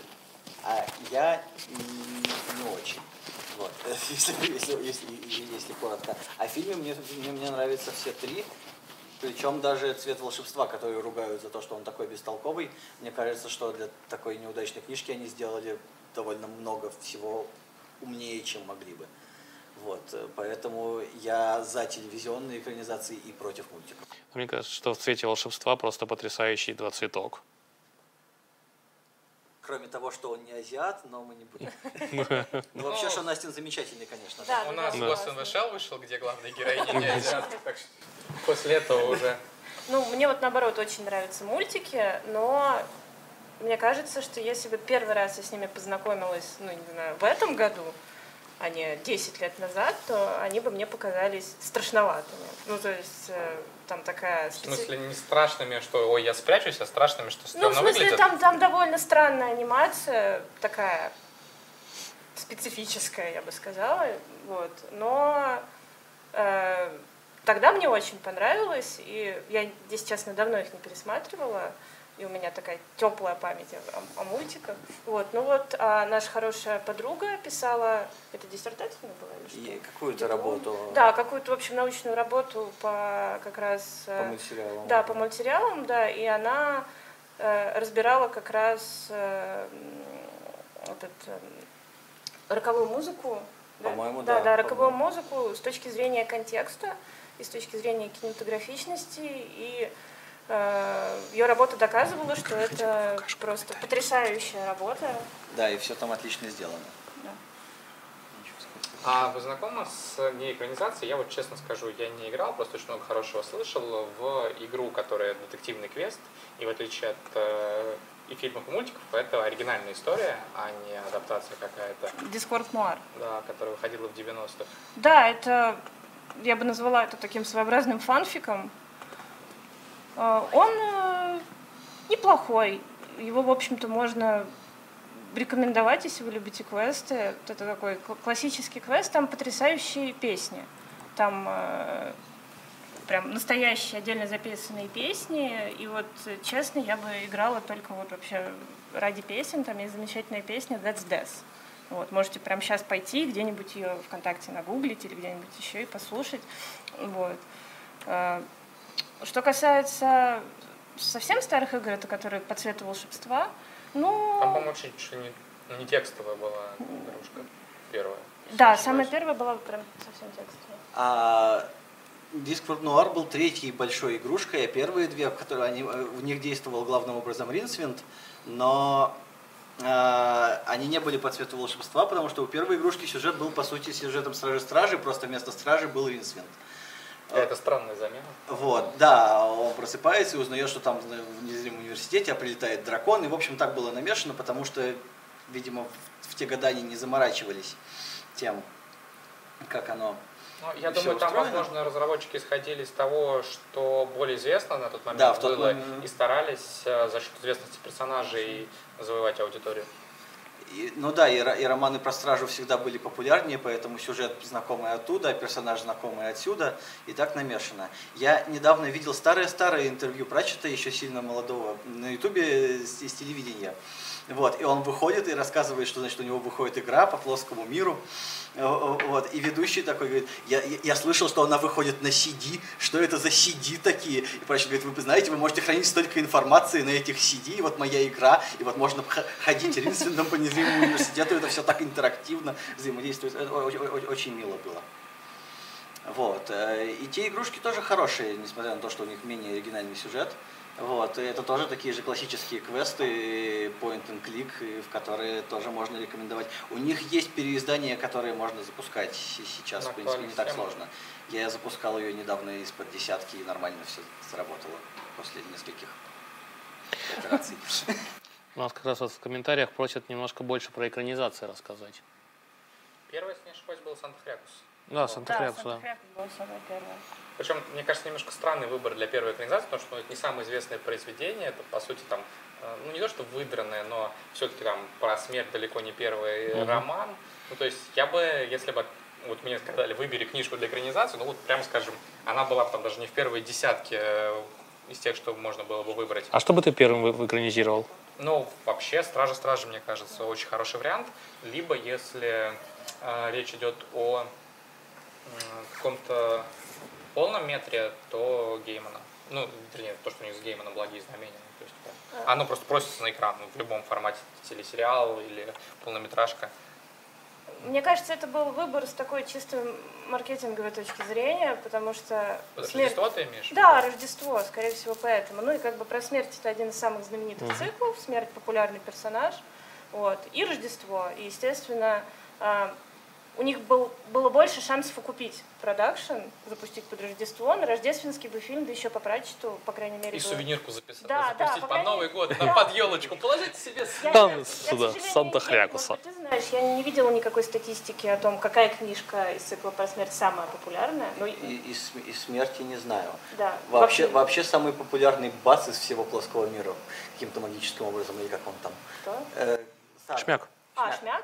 а я не очень. Вот, если, если, если, если коротко. А фильмы мне, мне, мне нравятся все три. Причем даже «Цвет волшебства», который ругают за то, что он такой бестолковый, мне кажется, что для такой неудачной книжки они сделали довольно много всего умнее, чем могли бы. Вот, поэтому я за телевизионные экранизации и против мультиков. Мне кажется, что в «Цвете волшебства» просто потрясающий два цветок. Кроме того, что он не азиат, но мы не будем. Ну, вообще, что Настин замечательный, конечно. У нас Ghost in the Shell вышел, где главная героиня не азиатка, так что после этого уже... Ну, мне вот наоборот очень нравятся мультики, но мне кажется, что если бы первый раз я с ними познакомилась, ну, не знаю, в этом году, а не 10 лет назад, то они бы мне показались страшноватыми. Ну, то есть э, там такая... Специ... В смысле, не страшными, что ой, я спрячусь, а страшными, что стрёмно Ну, в смысле, там, там довольно странная анимация, такая специфическая, я бы сказала, вот. Но э, тогда мне очень понравилось, и я, если честно, давно их не пересматривала, и у меня такая теплая память о, о мультиках. Вот. Ну вот а наша хорошая подруга писала, это диссертация была или что? И какую-то работу. Да, какую-то, в общем, научную работу по как раз... Э, по мультсериалам. Да, по мультсериалам, да, и она э, разбирала как раз э, этот, э, роковую музыку. По-моему, да. Да, да, роковую музыку с точки зрения контекста и с точки зрения кинематографичности и ее работа доказывала, что это просто потрясающая работа. Да, и все там отлично сделано. Да. А вы знакомы с неэкранизацией? Я вот честно скажу, я не играл, просто очень много хорошего слышал в игру, которая детективный квест, и в отличие от э, и фильмов, и мультиков, это оригинальная история, а не адаптация какая-то. Дискорд Нуар. Да, которая выходила в 90-х. Да, это, я бы назвала это таким своеобразным фанфиком, Э, он э, неплохой. Его, в общем-то, можно рекомендовать, если вы любите квесты. Это такой классический квест, там потрясающие песни. Там э, прям настоящие отдельно записанные песни. И вот, честно, я бы играла только вот вообще ради песен. Там есть замечательная песня That's Death. Вот, можете прямо сейчас пойти где-нибудь ее ВКонтакте нагуглить или где-нибудь еще и послушать. Вот. Что касается совсем старых игр, это которые по цвету волшебства, ну... Там, по-моему, чуть не, не текстовая была игрушка первая. Да, самая первая была прям совсем текстовая. А Discworld Noir был третьей большой игрушкой, а первые две, в которые они, в них действовал главным образом Ринсвинд, но э, они не были по цвету волшебства, потому что у первой игрушки сюжет был, по сюжетом сюжетом Стражи-Стражи, просто вместо Стражи был Ринсвинд. Это странная замена. Вот, да, он просыпается и узнает, что там в незримом университете прилетает дракон. И, в общем, так было намешано, потому что, видимо, в, в те годы они не заморачивались тем, как оно ну, я думаю, там, устроено. возможно, разработчики исходили из того, что более известно на тот момент да, в тот было, момент... и старались э, за счет известности персонажей завоевать аудиторию. И, ну да, и, и романы про стражу всегда были популярнее, поэтому сюжет знакомый оттуда, персонаж знакомый отсюда, и так намешано. Я недавно видел старое-старое интервью Пратчета, еще сильно молодого, на ютубе из, из телевидения. Вот, и он выходит и рассказывает, что значит у него выходит игра по плоскому миру. Вот, и ведущий такой говорит, я, я, слышал, что она выходит на CD, что это за CD такие? И прочее говорит, вы знаете, вы можете хранить столько информации на этих CD, и вот моя игра, и вот можно ходить ринсвиндом по незримому университету, это все так интерактивно взаимодействует, очень, очень, очень мило было. Вот. Э, и те игрушки тоже хорошие, несмотря на то, что у них менее оригинальный сюжет. Вот, и это тоже такие же классические квесты, point and click, в которые тоже можно рекомендовать. У них есть переиздания, которые можно запускать сейчас, в принципе, не так сложно. Я запускал ее недавно из-под десятки, и нормально все сработало после нескольких операций. У нас как раз вот в комментариях просят немножко больше про экранизации рассказать. Первое, если не ошибаюсь, был Санта-Хрякус. Да, санта Да, Хрякус, да. Санта-Хрякус была самая первая. Причем, мне кажется, немножко странный выбор для первой экранизации, потому что ну, это не самое известное произведение, это, по сути, там, э, ну, не то, что выдранное, но все-таки там про смерть далеко не первый Мгм. роман. Ну, то есть, я бы, если бы вот мне сказали, выбери книжку для экранизации, ну, вот прямо скажем, она была бы там даже не в первой десятке э, из тех, что можно было бы выбрать. А что бы ты первым вы- экранизировал? Ну, вообще, «Стражи Стражи», мне кажется, очень хороший вариант. Либо, если э, речь идет о м, каком-то полном метре, то Геймана. Ну, вернее, то, что у них с Гейманом благие знамения. То есть, да. Оно просто просится на экран ну, в любом формате, телесериал или полнометражка. Мне кажется, это был выбор с такой чисто маркетинговой точки зрения, потому что смерть... Рождество ты имеешь? в? Да, Рождество, скорее всего, поэтому. Ну и как бы про смерть это один из самых знаменитых Мгм. циклов, смерть популярный персонаж. Вот. И Рождество. И, естественно, а, у них был, было больше шансов окупить продакшн, запустить под Рождество, на рождественский бы фильм, да еще по прачету, по крайней мере, И было. сувенирку записать, Да, да, запустить по под крайней Новый год, да. под елочку, положите себе Там сюда, Санта Хрякуса. ты знаешь, я не видела никакой статистики о том, какая книжка из цикла про смерть самая популярная. Ну, И, и, см- и смерти не знаю. да, Вообще, вообще самый популярный бац из всего плоского мира каким-то магическим образом, или как он там. Кто? Э. Шмяк. А, шмяк?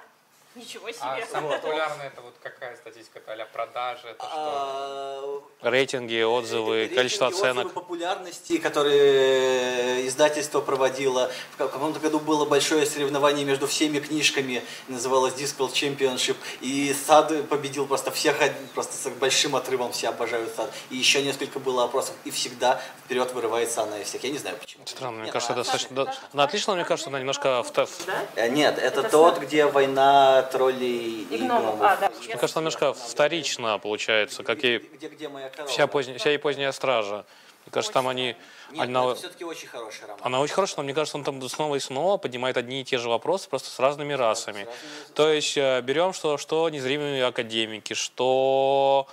Ничего себе. А самое популярное это вот какая статистика? Это а продажи, это что? А, Рейтинги, отзывы, Рейтинги, количество отзывы оценок. популярности, которые издательство проводило. В ка- каком-то году было большое соревнование между всеми книжками, называлось Discworld Championship, и Сад победил просто всех, просто с большим отрывом, все обожают Сад. И еще несколько было опросов, и всегда вперед вырывается она из всех. Я не знаю почему. Странно, мне Нет, кажется, а- достаточно... Она отлично, но мне кажется, она немножко... Да? Э, Нет, это, Это тот, где война троллей и, И гномов. гномов. А, да. Мне кажется, она немножко вторично получается, как и Где, где моя корова? вся, поздняя, вся и поздняя стража. Мне кажется, там они... Нет, она, ну, это все-таки очень хороший роман. она очень хорошая, но мне кажется, он там снова и снова поднимает одни и те же вопросы, просто с разными расами. С разными- То есть э, берем, что, что незримые академики, что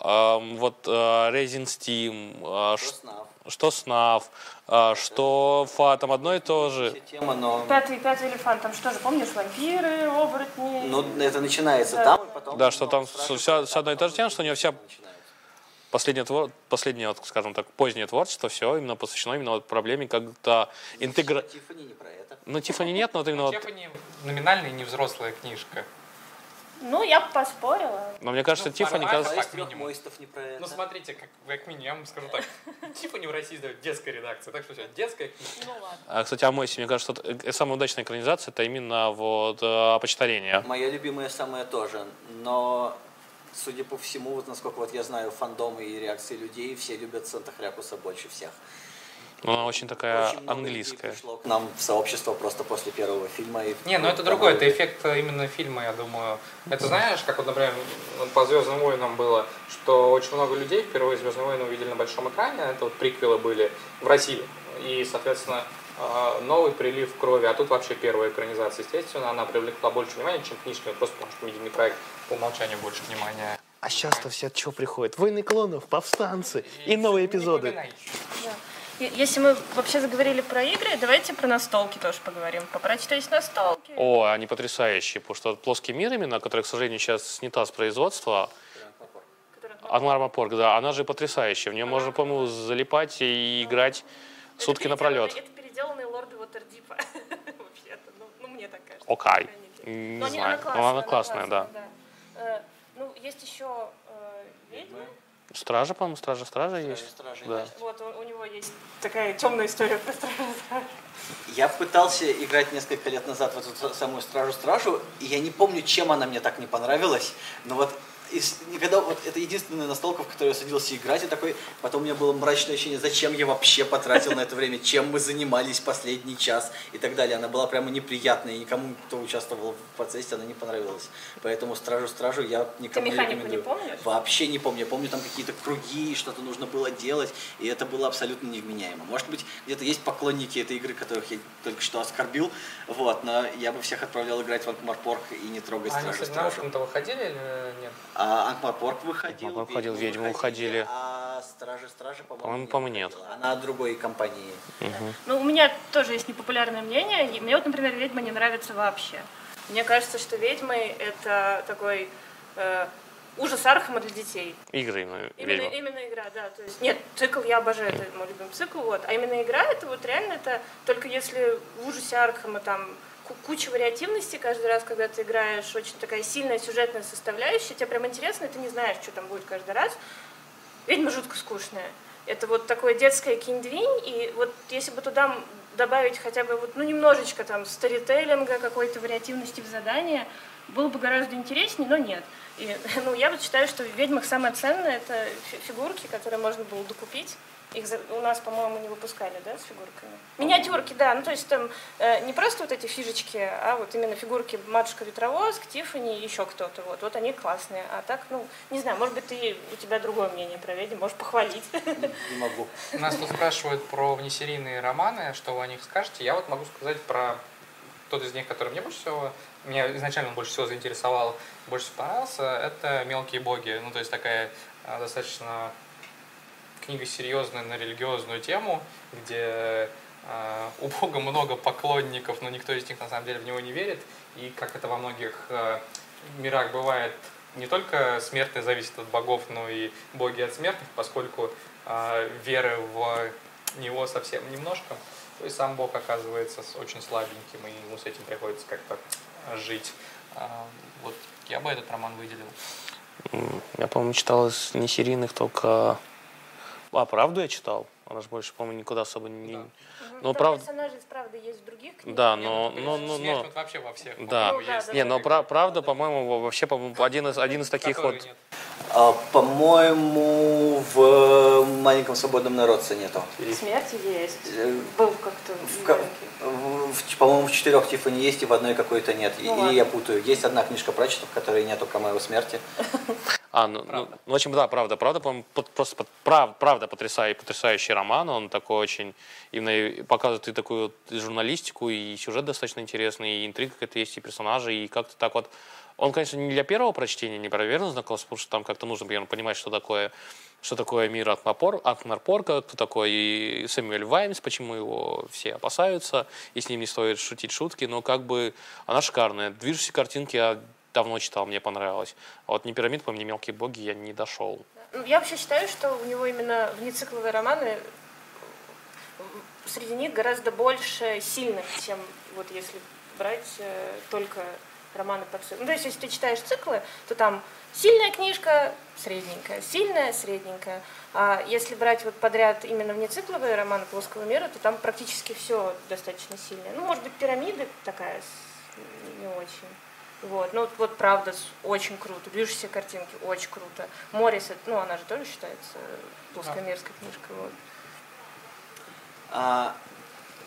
эм, вот э, Резин Стим, э, ш- Снав. Что СНАФ, э, что ФА, там одно и то же. Все Тема, но... Пятый, пятый элефант, там что же, помнишь, вампиры, оборотни? Ну, это начинается Да. там, и потом... Да, что там ну, так, вся одно и то же тем, что у нее вся последнее, твор... последнее вот, скажем так, позднее творчество, все именно посвящено именно вот проблеме как-то интегра... Тиффани не про это. Ну, Тиффани нет, но вот именно вот... Тиффани номинальная не взрослая книжка. Ну, я бы поспорила. Но мне кажется, Ну, Тиффани... формально, кажется, как Из трех минимум. мойстов не про это. Ну, смотрите, как, как минимум, я вам скажу так. Тиффани в России издает детская редакция, так что все, детская книжка. Ну, ладно. А, кстати, Амойси, мне кажется, вот, э, самая удачная экранизация это именно вот э, опочтарение. Моя любимая самая тоже, но судя по всему, вот насколько вот я знаю фандомы и реакции людей, все любят Санта Хрякуса больше всех. Но она очень такая Очень английская. пришло к нам в сообщество просто после первого фильма. И Не, ну это другое, это эффект именно фильма, я думаю. Это знаешь, как вот, например, ну, по Звездным войнам было, что очень много людей впервые Звездные войны увидели на большом экране, это вот приквелы были в России. И, соответственно, э, новый прилив крови, а тут вообще первая экранизация, естественно, она привлекла больше внимания, чем книжка, просто потому что медийный проект по умолчанию больше внимания. А сейчас-то все от чего приходят? Войны клонов, повстанцы и новые Не эпизоды. Да. Если мы вообще заговорили про игры, давайте про настолки тоже поговорим. Попрочь, есть настолки. О, они потрясающие, потому что плоский мир именно, который, к сожалению, сейчас снята с производства, Анмар да, она же потрясающая. В нее можно, по-моему, залипать и играть Это сутки напролет. Это переделанные лорды Waterdeep. Вообще-то. Ну, ну, мне так кажется. Окей. Не Но они- знаю. Но она классная, да. Э, Ну, есть еще э, ведьмы. Стража, по-моему, стража, стража есть. Стражи, Да. Вот у, у него есть такая темная история про стражу. Я пытался играть несколько лет назад в эту самую Стражу-Стражу, и я не помню, чем она мне так не понравилась, но вот из- никогда вот это единственная настолка, в которой я садился играть, и такой, потом у меня было мрачное ощущение, зачем я вообще потратил на это время, чем мы занимались последний час и так далее. Она была прямо неприятная, и никому, кто участвовал в процессе, она не понравилась. Поэтому Стражу-Стражу я никому не механику не рекомендую. помнишь? Вообще не помню. Я помню там какие-то круги, что-то нужно было делать, и это было абсолютно невменяемо. Может быть, где-то есть поклонники этой игры, которых я только что оскорбил, вот, но я бы всех отправлял играть в Анкмарпорг и не трогать А они, Стражу кстати, на Стражу. ушком-то выходили или нет? А Анкмарпорг выходил, Анкмарпорг выходил, ведьмы выходили. а Стражи, Стражи, по-моему, По-моему, не по-моему, нет. Она от другой компании. Ну, у меня тоже есть непопулярное мнение. Мне вот, например, ведьма не нравится вообще. Мне кажется, что ведьмы это такой э, ужас Архама для детей. Игры именно, Именно, ведьма. именно игра, да. То есть, нет, цикл я обожаю, это мой любимый цикл, вот. А именно игра, это вот реально, это только если в ужасе Аркхема там куча вариативности каждый раз, когда ты играешь, очень такая сильная сюжетная составляющая, тебе прям интересно, и ты не знаешь, что там будет каждый раз. Ведьма жутко скучная. Это вот такое детское киндвинь, и вот если бы туда добавить хотя бы вот, ну, немножечко там сторителлинга, какой-то вариативности в задание, было бы гораздо интереснее, но нет. И, ну, я вот считаю, что в «Ведьмах» самое ценное — это фи- фигурки, которые можно было докупить. Их за- у нас, по-моему, не выпускали, да, с фигурками? Миниатюрки, да. Ну, то есть там э, не просто вот эти фишечки, а вот именно фигурки Матушка Ветровоз, Тиффани и еще кто-то. Вот. вот они классные. А так, ну, не знаю, может быть, ты, у тебя другое мнение про ведьм, можешь похвалить. Не могу. Нас тут спрашивают про внесерийные романы, что вы о них скажете. Я вот могу сказать про тот из них, который мне больше всего, меня изначально больше всего заинтересовал, больше всего понравился, это «Мелкие боги». Ну, то есть такая а, достаточно книга серьезная на религиозную тему, где а, у Бога много поклонников, но никто из них на самом деле в него не верит. И как это во многих а, мирах бывает, не только смертные зависят от богов, но и боги от смертных, поскольку а, веры в него совсем немножко. То есть сам Бог оказывается очень слабеньким, и ему с этим приходится как-то жить. А, Вот я бы этот роман выделил. Я, по-моему, читал из несерийных только... А, правду я читал? Она же больше, по-моему, никуда особо не... Да. Ну, Там правда- персонажи, правда, есть в других книгах. Да, Не, но... ну, но, но, смерть но... вот вообще во всех. Да. по-моему, есть. да, Не, но да. пра- правда, по-моему, во- вообще, по-моему, один из, один из таких вот... нет. А, по-моему, в маленьком свободном народце нету. Смерти есть. Э, Был как-то В в- в- по-моему, в четырех Тиффани есть, и в одной какой-то нет. И- Ну Или ладно. я путаю. Есть одна книжка Пратчета, в которой нету камео смерти. А, ну, ну, ну, в общем, да, правда, правда, по-моему, под- просто под- прав- правда потрясающий, потрясающий роман, он такой очень, именно показывает и такую и журналистику, и сюжет достаточно интересный, и интрига какая-то есть, и персонажи, и как-то так вот, он, конечно, не для первого прочтения непроверенно знакомился, потому что там как-то нужно, примерно, понимать, что такое, что такое мир от Нарпорка, кто такой и Сэмюэль Ваймс, почему его все опасаются, и с ним не стоит шутить шутки, но как бы она шикарная. Движущие картинки я давно читал, мне понравилось. А вот «Не пирамид», по мне «Мелкие боги» я не дошел. Ну, Я вообще считаю, что у него именно внецикловые романы среди них гораздо больше сильных, чем вот если брать э, только романы по циклу. Ну, то есть, если ты читаешь циклы, то там сильная книжка, средненькая, сильная, средненькая. А если брать вот подряд именно внецикловые романы плоского мира, то там практически все достаточно сильное. Ну, может быть, пирамиды такая не очень. Вот, ну вот, правда, очень круто. Движущиеся картинки, очень круто. Морис, ну она же тоже считается плоскомерской книжкой. Вот. А,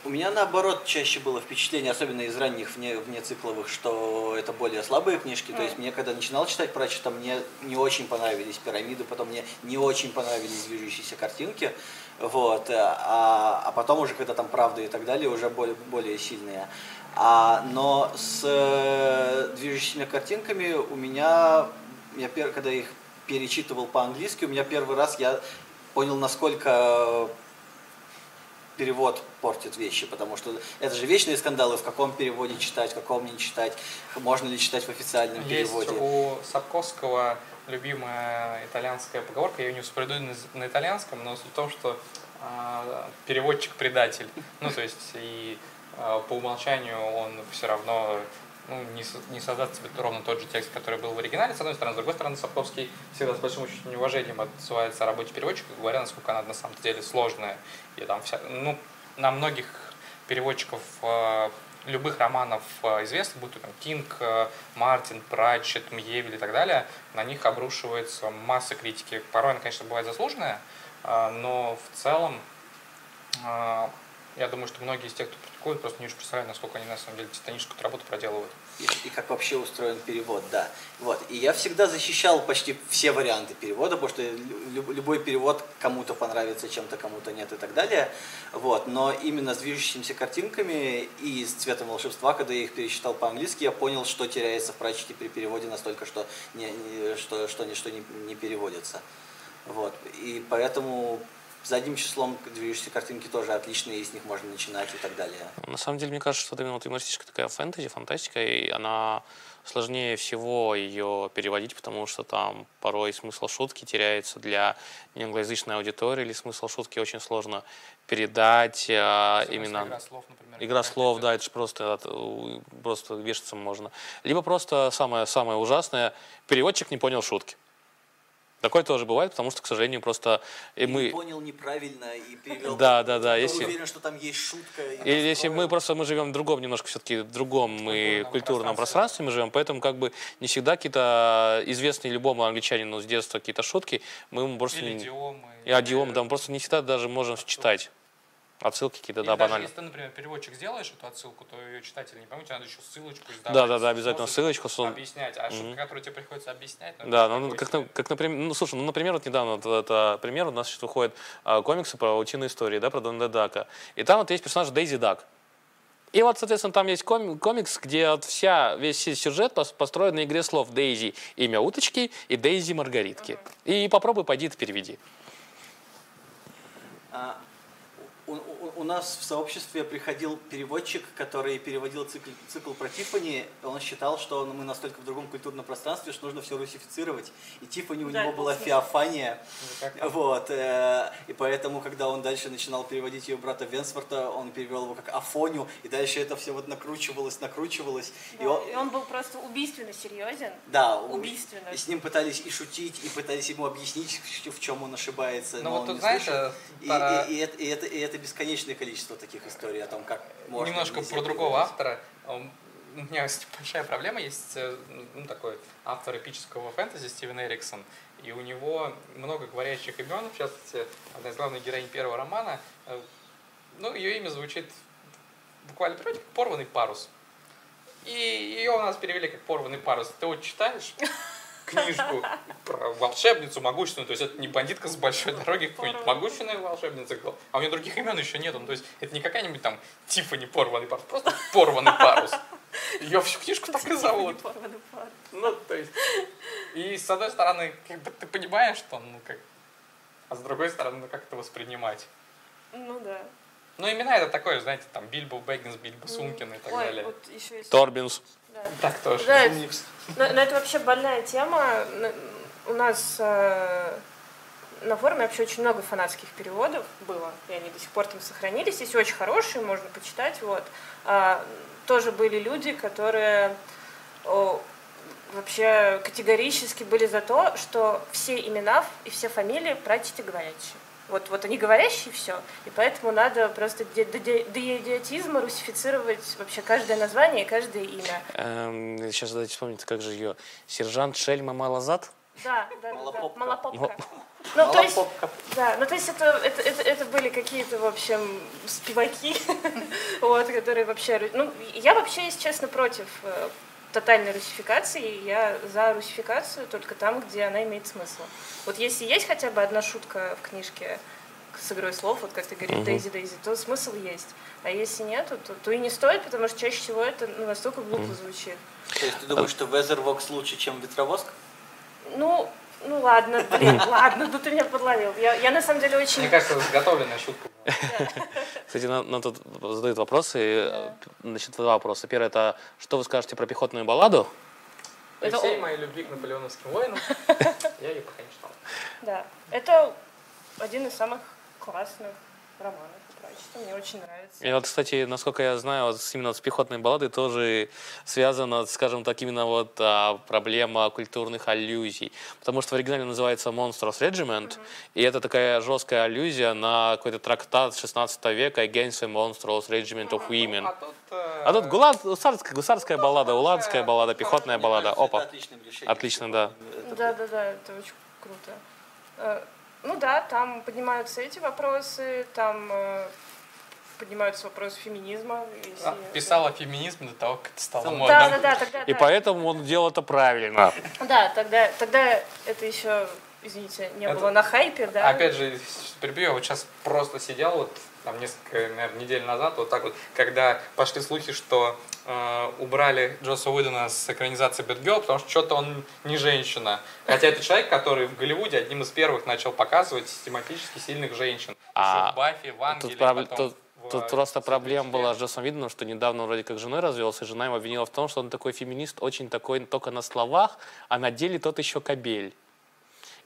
у меня наоборот чаще было впечатление, особенно из ранних вне, внецикловых, что это более слабые книжки. То есть мне, когда начинал читать Пратчета, мне не очень понравились пирамиды, потом мне не очень понравились движущиеся картинки. Вот. А, а потом уже, когда там правда и так далее, уже более, более сильные. А, но с э, движущими картинками у меня, я пер- когда их перечитывал по-английски, у меня первый раз я понял, насколько перевод портит вещи, потому что это же вечные скандалы, в каком переводе читать, в каком не читать, можно ли читать в официальном Есть переводе. у Сапковского любимая итальянская поговорка, я ее не воспроизведу на, итальянском, но суть в том, что а, переводчик предатель. Ну, то есть и а, по умолчанию он все равно ну, не, не создаст себе ровно тот же текст, который был в оригинале, с одной стороны. С другой стороны, Сапковский всегда с большим очень уважением отзывается о работе переводчика, говоря, насколько она на самом деле сложная. И там вся, ну, на многих переводчиков э, любых романов э, известных, будь то там Кинг, э, Мартин, Пратчет, Мьевель и так далее, на них обрушивается масса критики. Порой она, конечно, бывает заслуженная, э, но в целом я думаю, что многие из тех, кто критикует, просто не очень представляют, насколько они на самом деле титаническую работу проделывают. И, как вообще устроен перевод, да. Вот. И я всегда защищал почти все варианты перевода, потому что лю- любой перевод кому-то понравится, чем-то кому-то нет и так далее. Вот. Но именно с движущимися картинками и с цветом волшебства, когда я их пересчитал по-английски, я понял, что теряется в прачете при переводе настолько, что не, не- что, что, не, что не, не переводится. Вот. И поэтому задним числом движущиеся картинки тоже отличные, и с них можно начинать и так далее. На самом деле, мне кажется, что это именно вот юмористическая такая фэнтези, фантастика, и она сложнее всего ее переводить, потому что там порой смысл шутки теряется для неанглоязычной аудитории, или смысл шутки очень сложно передать а, именно... Игра слов, например. Игра слов, да, это же просто, просто вешаться можно. Либо просто самое, самое ужасное, переводчик не понял шутки. Такое тоже бывает, потому что, к сожалению, просто и мы... понял неправильно и перевел. Да, да, да, Я если- уверен, что там есть шутка. и И если мы просто мы живем в другом немножко все-таки в другом мы Культурном пространстве. пространстве мы живем, поэтому как бы не всегда какие-то известные любому англичанину с детства какие-то шутки мы ему просто Или не- идиомы. и адиомы, да, мы просто не всегда даже можем читать отсылки какие-то, да, даже банально. если ты, например, переводчик сделаешь эту отсылку, то ее читатель не поймет, тебе надо еще ссылочку издавать. Да, да, да, обязательно ссылочку сун- Объяснять. А шутка, Мгм. которую тебе приходится объяснять, ну, Да, ну, такой как, на- как, например, ну, слушай, ну, например, вот недавно, вот это пример, у нас сейчас выходят а, комиксы про утиные истории, да, про Дональда Дака. И там вот есть персонаж Дейзи Дак. И вот, соответственно, там есть коми- комикс, где вот вся, весь сюжет пос- построен на игре слов Дейзи – имя уточки и Дейзи Маргаритки. И попробуй, пойди это переведи. А, у, у- у нас в сообществе приходил переводчик, который переводил цикл, цикл про Тиффани. Он считал, что мы настолько в другом культурном пространстве, что нужно все русифицировать. И Тиффани у Да, него была смешно. Феофания. Ну? Вот, э, и поэтому, когда он дальше начинал переводить ее брата Венсворта, он перевел его как Афоню, и дальше это все вот накручивалось, накручивалось. И Да, он- и он был просто убийственно серьезен. да, убийственно. И с ним пытались и шутить, и пытались ему объяснить, в чем он ошибается. Ну но вот он тут, не знаешь, слышал. э, И, и- и это, и это- и это бесконечное количество таких историй о том, как можно... Немножко про другого переводить. автора. Он- У меня есть большая проблема. Есть э, ну, такой автор эпического фэнтези Стивен Эриксон. И у него много говорящих имен. В частности, одна из главных героинь первого романа. э, Ну, ее имя звучит буквально переводе как «порванный парус». И ее у нас перевели как «порванный парус». Ты вот читаешь книжку про волшебницу могущественную, то есть это не бандитка с большой дороги, какой-нибудь могущественная волшебница, а у нее других имен еще нет, ну, то есть это не какая-нибудь там Тиффани порванный парус, просто порванный парус. Ее всю книжку так и зовут. Ну, то есть, и с одной стороны, как бы ты понимаешь, что, ну, как, а с другой стороны, ну, как это воспринимать? Ну да. Ну, имена это такое, знаете, там, Бильбо Бэггинс, Бильбо Сумкин и так Ой, далее. вот еще есть... Торбинс. Да. Так тоже. Да. Но, но это вообще больная тема. У нас э, на форуме вообще очень много фанатских переводов было, и они до сих пор там сохранились. Есть очень хорошие, можно почитать. Вот. А, тоже были люди, которые о, вообще категорически были за то, что все имена и все фамилии прачете говорящие. Вот, вот они говорящие, все. И поэтому надо просто до, до- до идиотизма русифицировать вообще каждое название и каждое имя. Эм, сейчас дайте вспомнить, как же ее. Сержант Шельма Малазад? Да, да, да, да. Малопопка. Малопопка. Ну, то есть, да, ну то есть это, это, это, это были какие-то, в общем, спиваки, вот, которые вообще, ну, я вообще, если честно, против э, тотальной русификации, я за русификацию только там, где она имеет смысл. Вот если есть хотя бы одна шутка в книжке с игрой слов, вот как ты говоришь. Дейзи Дейзи, то смысл есть. А если нет, то, то и не стоит, потому что чаще всего это ну, настолько глупо звучит. То есть ты думаешь, что Везервокс лучше, чем Ветровоск? Ну, ну ладно, блин, ладно, ну ты меня подловил. Я, я на самом деле очень... Мне кажется, заготовленная шутка. Кстати, нам, нам тут задают вопросы. э, Значит, два вопроса. Первый это, что вы скажете про пехотную балладу? Это При всей моей любви к наполеоновским воинам, я ее пока не читал. Да, это один из самых классных романов Прачета. Мне очень нравится. И вот, кстати, насколько я знаю, вот с- именно с пехотной балладой тоже связана, скажем так, именно вот а, проблема культурных аллюзий. Потому что в оригинале называется Monstrous Regiment, и это такая жесткая аллюзия на какой-то трактат 16 века Against the Monstrous Regiment of Women. А тут... э, А тут гулад, гусарская, гусарская баллада, уланская баллада, пехотная баллада. Опа. Отлично, да. Это- Да, да, да, это очень круто. Ну да, там поднимаются эти вопросы, там э, поднимаются вопросы феминизма. если- а, Писал о феминизме до того, как это стало Да, Да, модным. да, да, тогда И да. поэтому он делал это правильно. Да, тогда, тогда это еще, извините, не Это- было на хайпе, да. Опять же, перебью, я вот сейчас просто сидел, вот там несколько, наверное, недель назад, вот так вот, когда пошли слухи, что э, убрали Джосса Уидона с экранизации Бэтгелл, потому что что-то он не женщина. Хотя это человек, который в Голливуде одним из первых начал показывать систематически сильных женщин. А Еще в Баффи, в Ангеле, Тут, потом тут- в, тут э, просто проблема была с Джоссом Видоном, что недавно вроде как женой развелся, и жена его обвинила в том, что он такой феминист, очень такой только на словах, а на деле тот еще кобель.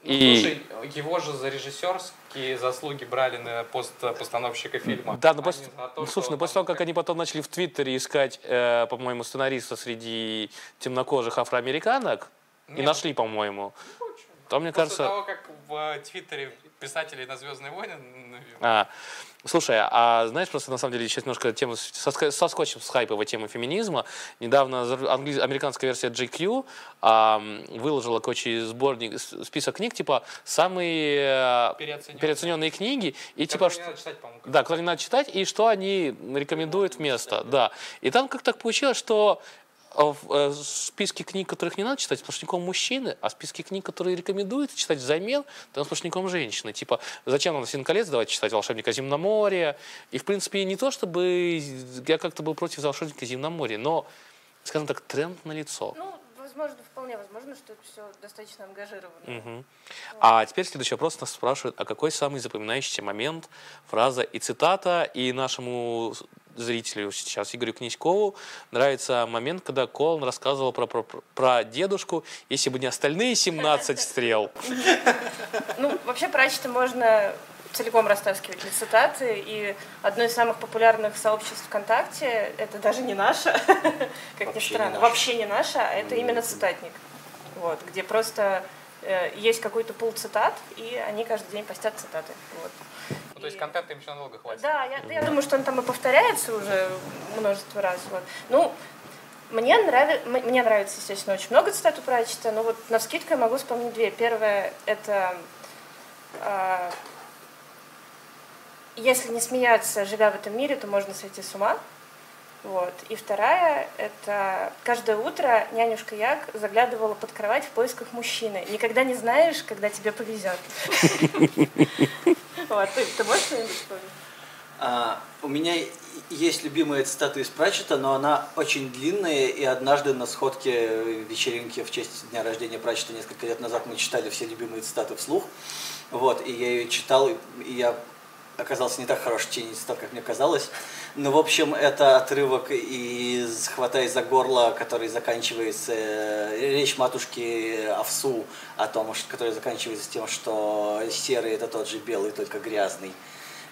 Ну, И- Слушай, его же за режиссерские заслуги брали на пост постановщика фильма. Да, ну, а после, то, ну, слушай, ну после того, как они потом начали в Твиттере искать, э, по-моему, сценариста среди темнокожих афроамериканок, и Нет. нашли, по-моему, то, мне После кажется... того, как в Твиттере писатели на Звездные войны ну, А, слушай, а знаешь, просто на самом деле сейчас немножко тему соскочим с хайповой темы феминизма. Недавно англи- американская версия GQ ам, выложила, короче, сборник, список книг, типа, самые э, переоцененные. переоцененные книги, и типа, не надо читать, по-моему. да, которые надо читать, и что они рекомендуют вместо. Да. И там как так получилось, что в э, списке книг, которых не надо читать, сплошняком мужчины, а списки книг, которые рекомендуют читать взамен, там сплошняком женщины. Типа, зачем нам «Семь колец» давайте читать «Волшебника Земноморья». И, в принципе, не то, чтобы я как-то был против «Волшебника Земноморья», но, скажем так, тренд на лицо. Ну, возможно, вполне возможно, что это все достаточно ангажировано. Мгм. А теперь следующий вопрос нас спрашивают, а какой самый запоминающийся момент, фраза и цитата, и нашему зрителю сейчас, Игорю Князькову, нравится момент, когда Колн рассказывал про, про, про дедушку, если бы не остальные 17 стрел. Ну, вообще прачета можно целиком растаскивать на цитаты, и одно из самых популярных сообществ ВКонтакте, это даже не наше, как ни не странно, наше. вообще не наше, а это именно цитатник, вот, где просто э, есть какой-то пул цитат, и они каждый день постят цитаты. Вот. Ну, то есть контента им еще надолго хватит. Да, я, я думаю, что он там и повторяется уже множество раз. Вот. Ну, мне, нрави- мне нравится, естественно, очень много цитат у Пратчета, но вот на скидку я могу вспомнить две. Первая — это а, «Если не смеяться, живя в этом мире, то можно сойти с ума». Вот. И вторая — это каждое утро нянюшка Як заглядывала под кровать в поисках мужчины. Никогда не знаешь, когда тебе повезет. Вот. Ты ты можешь что-нибудь? А, у меня есть любимая цитата из Пратчета, но она очень длинная, и однажды на сходке вечеринки в честь дня рождения Пратчета несколько лет назад мы читали все любимые цитаты вслух. Вот, и я ее читал, и я оказался не так хорош цитат, как мне казалось. Но, в общем, это отрывок из «Хватай за горло», который заканчивается, э, речь матушки Овсу, о том, что- который заканчивается тем, что серый – это тот же белый, только грязный.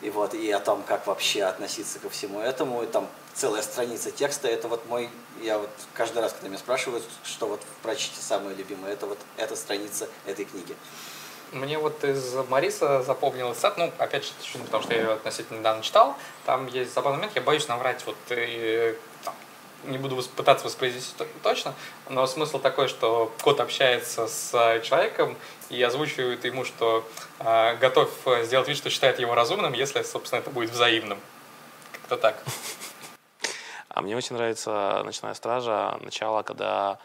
И вот, и о том, как вообще относиться ко всему этому. И там целая страница текста. Это вот мой, я вот каждый раз, когда меня спрашивают, что вот в прочите самое любимое, это вот эта страница этой книги. Мне вот из Мариса запомнилось цитат, ну, опять же, потому что я ее относительно недавно читал, там есть забавный момент, я боюсь наврать, вот, э, там, не буду пытаться воспроизвести то- точно, но смысл такой, что кот общается с э, человеком и озвучивает ему, что э, готов э, сделать вид, что считает его разумным, если, собственно, это будет взаимным. Как-то так. А мне очень нравится «Ночная стража», начало, когда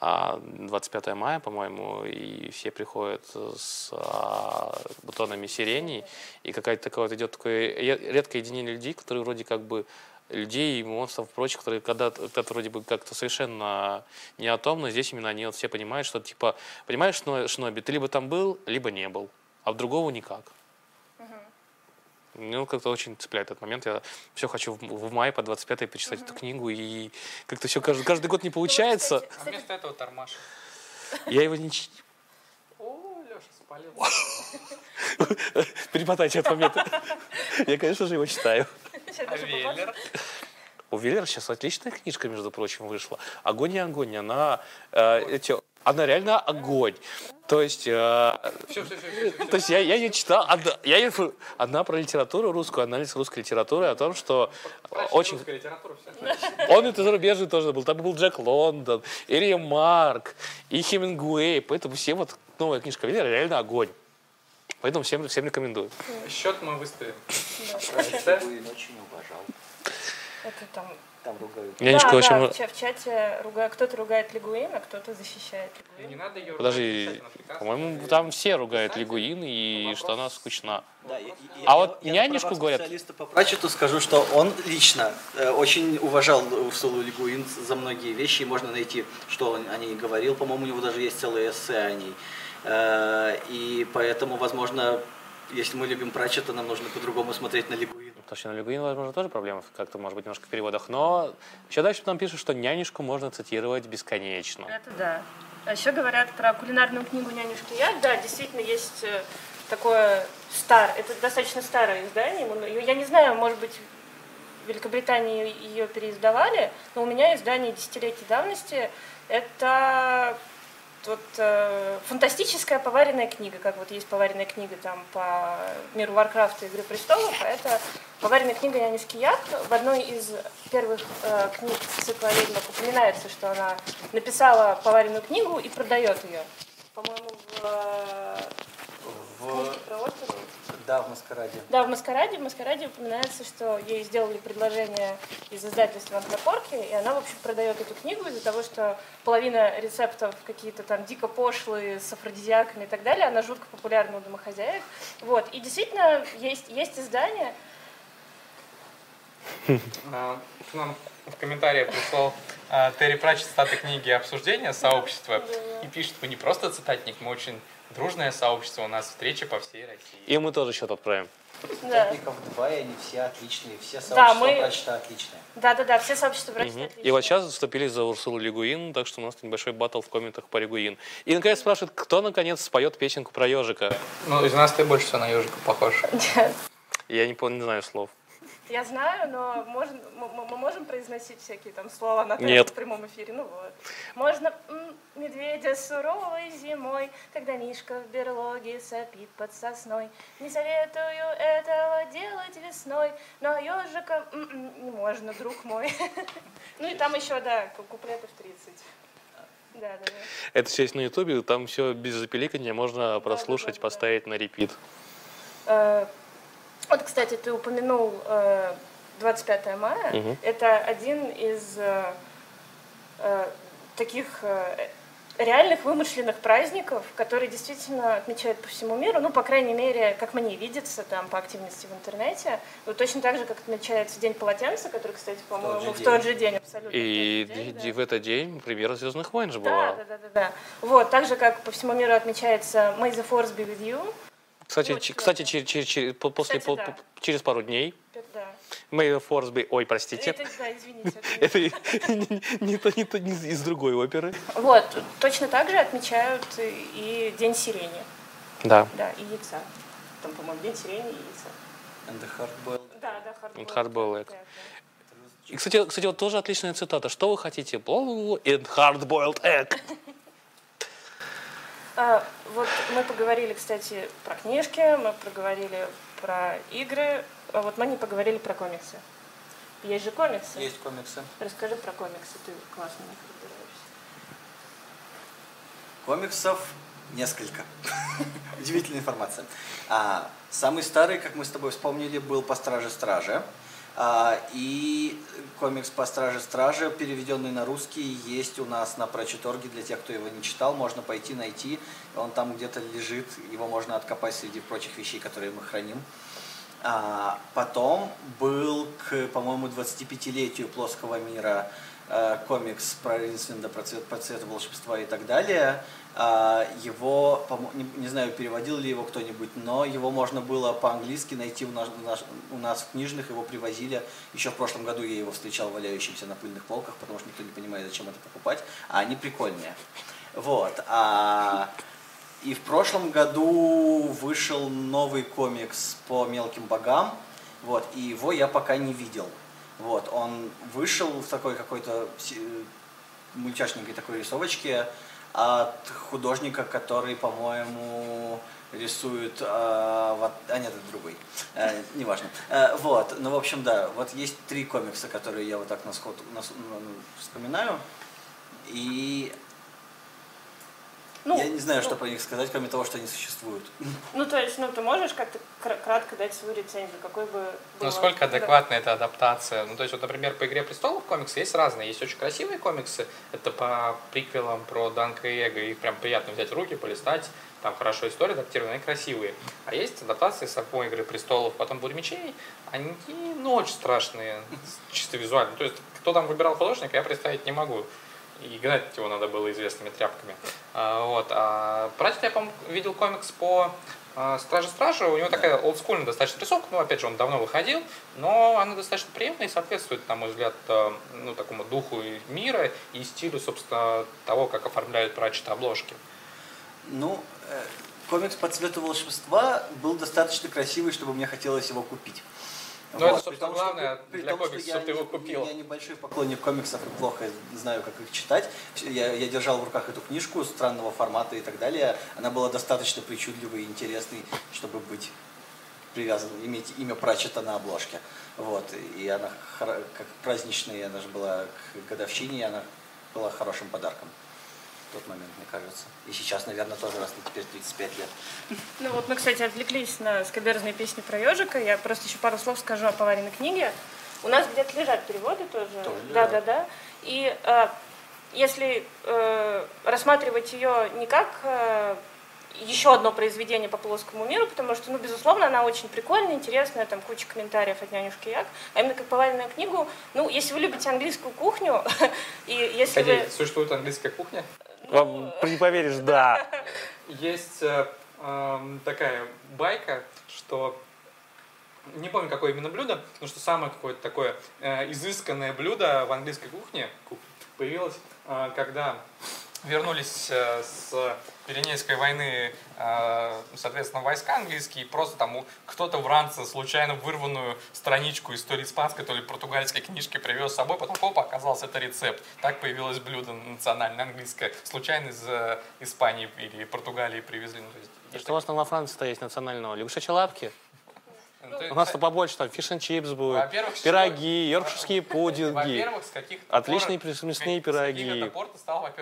25 мая, по-моему, и все приходят с а, бутонами сирени, и какая-то такая вот идет такое ре- редкое единение людей, которые вроде как бы людей, монстров и прочих, которые когда-то, когда-то вроде бы как-то совершенно не о том, но здесь именно они вот все понимают, что типа, понимаешь, Шно- Шноби, ты либо там был, либо не был, а в другого никак. Ну, как-то очень цепляет этот момент. Я все хочу в, в мае по 25-й почитать эту книгу, и как-то все каждый, каждый год не получается. кстати, А вместо этого Тормаш. Я его не... ч- О, Леша спалил. Перемотайте этот момент. Я, конечно же, его читаю. А. Веллер? У Веллера сейчас отличная книжка, между прочим, вышла. Огонь и огонь. Она, э, эти, она реально огонь. То есть, э, Все, все, все, все. то есть я, я ее читал, одна, я ее, одна про литературу русскую, анализ русской литературы, о том, что очень Русская литература, все. Он это зарубежный тоже был. Там был Джек Лондон, Ирия Марк и Хемингуэй. Поэтому все вот новая книжка Веллера реально огонь. Поэтому всем, всем рекомендую. Счет мы выставим. Бы очень уважал. Это там Там ругают. Нянечка да, очень... да, в, ча- в чате руга- кто-то ругает Лигуин, а кто-то защищает Не Лигуин. надо ее Подожди, по-моему, там все ругают Лигуин и что она скучна. Да, я- я- А я- вот я говорят- по Пратчету скажу, что он лично э, очень уважал Урсулу Лигуин за многие вещи. и Можно найти, что он о ней говорил. По-моему, у него даже есть целое эссе о ней. Э, И поэтому, возможно, если мы любим Пратчета, нам нужно по-другому смотреть на Лигуин. Потому что на Лигуин, возможно, тоже проблема как-то, может быть, немножко в переводах. Но еще дальше там пишут, что нянюшку можно цитировать бесконечно. Это да. А еще говорят про кулинарную книгу «Нянюшка я». Да, действительно, есть э, такое стар, это достаточно старое издание. Ну, Я не знаю, может быть, в Великобритании ее переиздавали, но у меня издание десятилетней давности. Это вот э, фантастическая поваренная книга, как вот есть поваренная книга там по миру Варкрафта и Игры престолов, а это поваренная книга Янишки Як. В одной из первых э, книг цикла о ведьмах упоминается, что она написала поваренную книгу и продает ее. По-моему, в, э, книжке про оперу. Да, в Маскараде. Да, в «Маскараде». В «Маскараде» упоминается, что ей сделали предложение из издательства «Антропорки», и она, в общем, продает эту книгу из-за того, что половина рецептов какие-то там дико пошлые, с афродизиаками и так далее, она жутко популярна у домохозяек. Вот. И действительно, есть, есть издание, А, К нам в комментариях пришел а, Терри Пратчет статы книги обсуждения сообщества и пишет, мы не просто цитатник, мы очень дружное сообщество, у нас встречи по всей России. И мы тоже счет отправим. да. Цитатников два, и они все отличные. Все Да, сообщества мы- Пратчета отличные. Да-да-да, все сообщества врачей Мгм. отличные. И вот сейчас заступились за Урсулу Лигуин, так что у нас небольшой батл в комментах по Лигуин. И наконец спрашивают, кто наконец споет песенку про ежика. Ну, из нас ты больше всего на ежика похож. Я не, пон- не знаю слов. Я знаю, но можно, мы, мы- можем произносить всякие там слова на Нет. в прямом эфире. Ну вот. Можно медведя суровой зимой, когда Мишка в берлоге сопит под сосной. Не советую этого делать весной, но ежика не можно, друг мой. Ну и там еще, да, ку- куплетов 30. Да, да, да. Это все есть на ютубе, там все без запеликания можно прослушать, поставить на репит. Э, Вот, кстати, ты упомянул э, 25 мая. Мгм. Это один из э, э, таких э, реальных вымышленных праздников, которые действительно отмечают по всему миру. Ну, по крайней мере, как мне видится там по активности в интернете. Вот точно так же, как отмечается День полотенца, который, кстати, по-моему, в день. тот же день абсолютно. И в день, да. в этот день премьера Звездных войн же Да, была. да, да, да, да. Вот, так же, как по всему миру отмечается May the Force be with you. Кстати, да. кстати, через, через, через- по- после, Кстати, по- да. по- через пару дней Да. May the Force be... Ой, простите. Это, да, извините. это не- Это не, не то, не то, не из другой оперы. Вот, точно так же отмечают и День сирени, Да. да, и яйца. Там, по-моему, День сирени и яйца. And the hard-boiled Да, да, hard Вот hard boiled egg. Да, И, кстати, кстати, вот тоже отличная цитата. Что вы хотите? And hard-boiled egg. А, вот мы поговорили, кстати, про книжки, мы проговорили про игры, а вот мы не поговорили про комиксы. Есть же комиксы. Есть комиксы. Расскажи про комиксы, ты классно в них разбираешься. Комиксов несколько. Удивительная информация. А, самый старый, как мы с тобой вспомнили, был «По страже стражи». А, и комикс «По страже стражи», переведенный на русский, есть у нас на Прочиторге. Для тех, кто его не читал, можно пойти найти. Он там где-то лежит, его можно откопать среди прочих вещей, которые мы храним. А, потом был к, по-моему, 25-летию плоского мира э, комикс про Ринсвинда, про цвет, про цвет волшебства и так далее. А, его, не, знаю, переводил ли его кто-нибудь, но его можно было по-английски найти у нас, у нас- в книжных, его привозили. Еще в прошлом году я его встречал валяющимся на пыльных полках, потому что никто не понимает, зачем это покупать, а они прикольные. Вот. А, и в прошлом году вышел новый комикс по мелким богам, вот, и его я пока не видел. Вот, он вышел в такой какой-то мультяшненькой такой рисовочке от художника, который, по-моему, рисует... а, вот, а нет, это другой. Э, неважно. Э, вот, ну, в общем, да, вот есть три комикса, которые я вот так на сход на с- ну, вспоминаю. И Ну, Я не знаю, ну, что про них сказать, кроме того, что они существуют. Ну, то есть, ну, ты можешь как-то кра- кратко дать свою рецензию, какой бы было... Насколько Да. адекватна эта адаптация? Ну, то есть, вот, например, по «Игре престолов» комиксы есть разные. Есть очень красивые комиксы, это по приквелам про Данка и Эго. Их прям приятно взять в руки, полистать. Там хорошо история адаптирована, они красивые. А есть адаптации самой «Игры престолов», потом «Бурь мечей». Они, ну, очень страшные, чисто визуально. То есть, кто там выбирал художника, я представить не могу. И гнать его надо было известными тряпками. А, вот. А Пратчет я, по-моему, видел комикс по а, Страже Стражи. У него такая олдскульная достаточно рисовка. Ну, опять же, он давно выходил. Но она достаточно приятная и соответствует, на мой взгляд, э, ну, такому духу мира и стилю, собственно, того, как оформляют Пратчет обложки. Ну, э, комикс по цвету волшебства был достаточно красивый, чтобы мне хотелось его купить. Ну, это, При собственно, что- главное при для том, что комикса, я ты его купил. Я небольшой поклонник комиксов и плохо знаю, как их читать. Я, я держал в руках эту книжку странного формата и так далее. Она была достаточно причудливой и интересной, чтобы быть привязан, иметь имя Пратчета на обложке. Вот. И она как праздничная, она же была к годовщине, и она была хорошим подарком в тот момент, мне кажется. И сейчас, наверное, тоже раз на теперь 35 лет. Ну вот мы, кстати, отвлеклись на скоберзные песни про ежика. Я просто еще пару слов скажу о поваренной книге. У нас где-то лежат переводы тоже. Тоже да, да, да. И э, если э, рассматривать ее не как э, еще одно произведение по плоскому миру, потому что, ну, безусловно, она очень прикольная, интересная, там куча комментариев от нянюшки Як, а именно как поваренную книгу, ну, если вы любите английскую кухню, и если Погоди, вы... существует английская кухня? Вам не поверишь, да. Есть э, эм, такая байка, что не помню, какое именно блюдо, но что самое какое-то такое э, изысканное блюдо в английской кухне ку- появилось, э, когда вернулись э, с Пиренейской войны, э, соответственно, войска английские, просто там кто-то в ранце случайно вырванную страничку из то испанской, то ли португальской книжки привез с собой, потом хоп, оказался это рецепт. Так появилось блюдо национальное английское, случайно из э, Испании или Португалии привезли. Ну, есть, И что у вас там во Франции-то есть национального? Лягушачьи лапки? Ну, У нас-то побольше, там фиш and чипс будет, пироги, йоркширские пудинги, Отличные мясные пироги.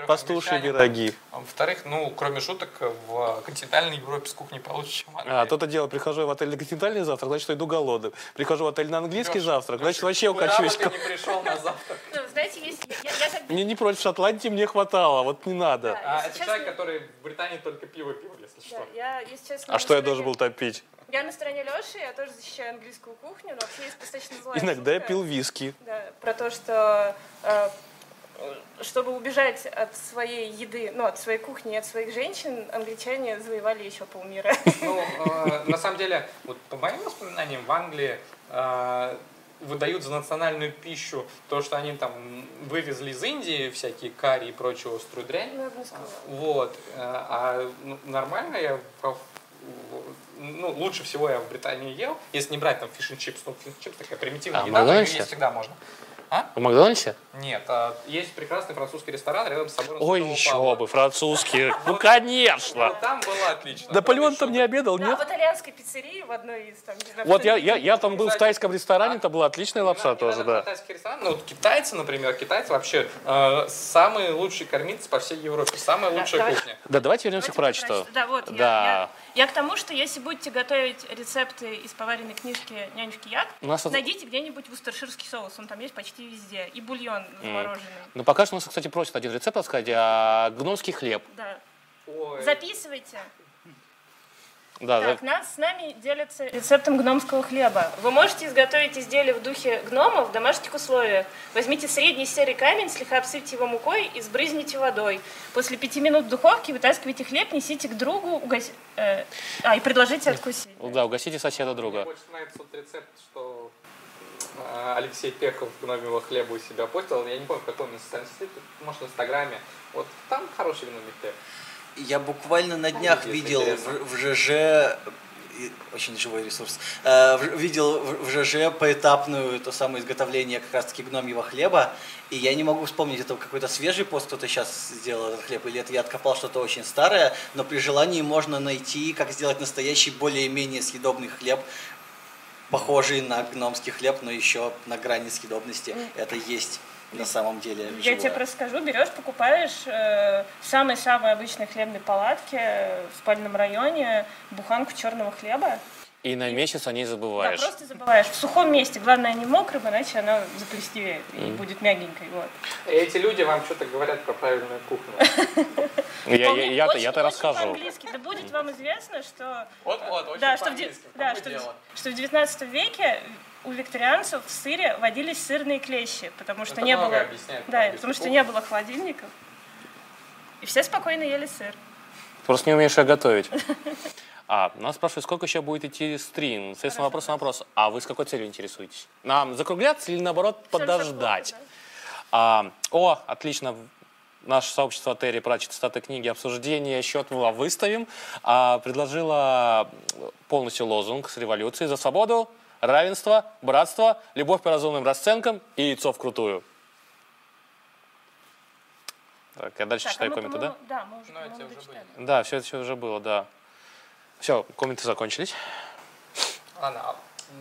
пастушьи пироги. А Во-вторых, ну, кроме шуток, в континентальной Европе с кухней получше, Англии. А, то-то дело, прихожу в отель на континентальный завтрак, значит, иду голодный. Прихожу в отель на английский завтрак, значит, вообще куда бы укачусь. ты не пришел на завтрак. Ну, знаете, Мне не против Шотландии, мне хватало, вот не надо. А это человек, который в Британии только пиво пил, если что. А что я стороне- должен был топить? Я на стороне Леши, я тоже защищаю английскую кухню, но вообще есть достаточно злая Иногда я пил виски. Да, про то, что э, чтобы убежать от своей еды, ну, от своей кухни, от своих женщин, англичане завоевали еще полмира. Ну, э, на самом деле, вот по моим воспоминаниям, в Англии э, выдают за национальную пищу то, что они там вывезли из Индии всякие карри и прочую острую дрянь. Ну, я бы не сказала. Вот. э, А ну, нормально я ну, лучше всего я в Британии ел, если не брать там fish chips, ну, fish chips такая примитивная А, в еда, Макдональдсе? есть всегда можно. А? В Макдональдсе? Нет, а, есть прекрасный французский ресторан рядом с собором Ой, еще Павла. бы, французский. Ну, конечно. Там было отлично. Наполеон там не обедал, Да, нет? в итальянской пиццерии в одной из там. Вот я, я, я там был в тайском ресторане, а? там была отличная лапша тоже, да. китайский ресторан. Ну, вот китайцы, например, китайцы вообще э, самые лучшие кормильцы по всей Европе. Самая Да, лучшая кухня. Да, давайте вернемся к прачету. Да, вот. я- Да. Я, к тому, что если будете готовить рецепты из поваренной книжки «Нянюшки Як», У нас найдите где-нибудь вустерширский соус. Он там есть почти везде. И бульон замороженный. Ну, пока что у нас, кстати, просят один рецепт рассказать, а гномский хлеб. Да. Ой. Записывайте. Да, Так, нас с нами делятся рецептом гномского хлеба. Вы можете изготовить изделие в духе гномов в домашних условиях. Возьмите средний серый камень, слегка обсыпьте его мукой и сбрызните водой. После пяти минут в духовке вытаскивайте хлеб, несите к другу, угос- э, а, и предложите откусить. да, да, угостите соседа Мне друга. больше нравится вот рецепт, что э, Алексей Пехов гномевого хлеба у себя постил. Я не помню, в каком он социальной сети, может, в Инстаграме. Вот там хороший гномий хлеб. Я буквально на днях Если видел в, в ЖЖ, очень живой ресурс, э, видел в, в ЖЖ поэтапную то самое изготовление как раз-таки гномьего хлеба, и я не могу вспомнить, это какой-то свежий пост кто-то сейчас сделал этот хлеб, или это я откопал что-то очень старое, но при желании можно найти, как сделать настоящий более-менее съедобный хлеб, похожий на гномский хлеб, но еще на грани съедобности. Это есть. На самом деле Я живое. тебе просто скажу, берешь, покупаешь э, в самой-самой обычной хлебной палатке в спальном районе буханку черного хлеба. И на месяц о ней Да, забываешь. просто забываешь. В сухом месте. Главное, не мокрым, иначе она заплесневеет и будет мягенькой. Вот. Эти люди вам что-то говорят про правильную кухню. Я, я, я, я-то очень расскажу. Да будет вам известно, что Вот-вот, очень да, да, что в 19 веке у викторианцев в сыре водились сырные клещи, потому что Это не было, про да, потому что не было холодильников, и все спокойно ели сыр. Просто не умеешь ее готовить. А, нас спрашивают, сколько еще будет идти стрим? Соответственно, вопрос на вопрос. А вы с какой целью интересуетесь? Нам закругляться или наоборот подождать? А, о, отлично. Наше сообщество Терри Пратчет статы книги обсуждения счет мы выставим. А, предложила полностью лозунг с революцией за свободу, равенство, братство, любовь по разумным расценкам и яйцо вкрутую. Так, я дальше Так, а читаю мы, комменты, да? Да, мы уже, Ну, эти по-моему, уже дочитали. Да, все это все уже было, да. Все, комменты закончились. Ладно, а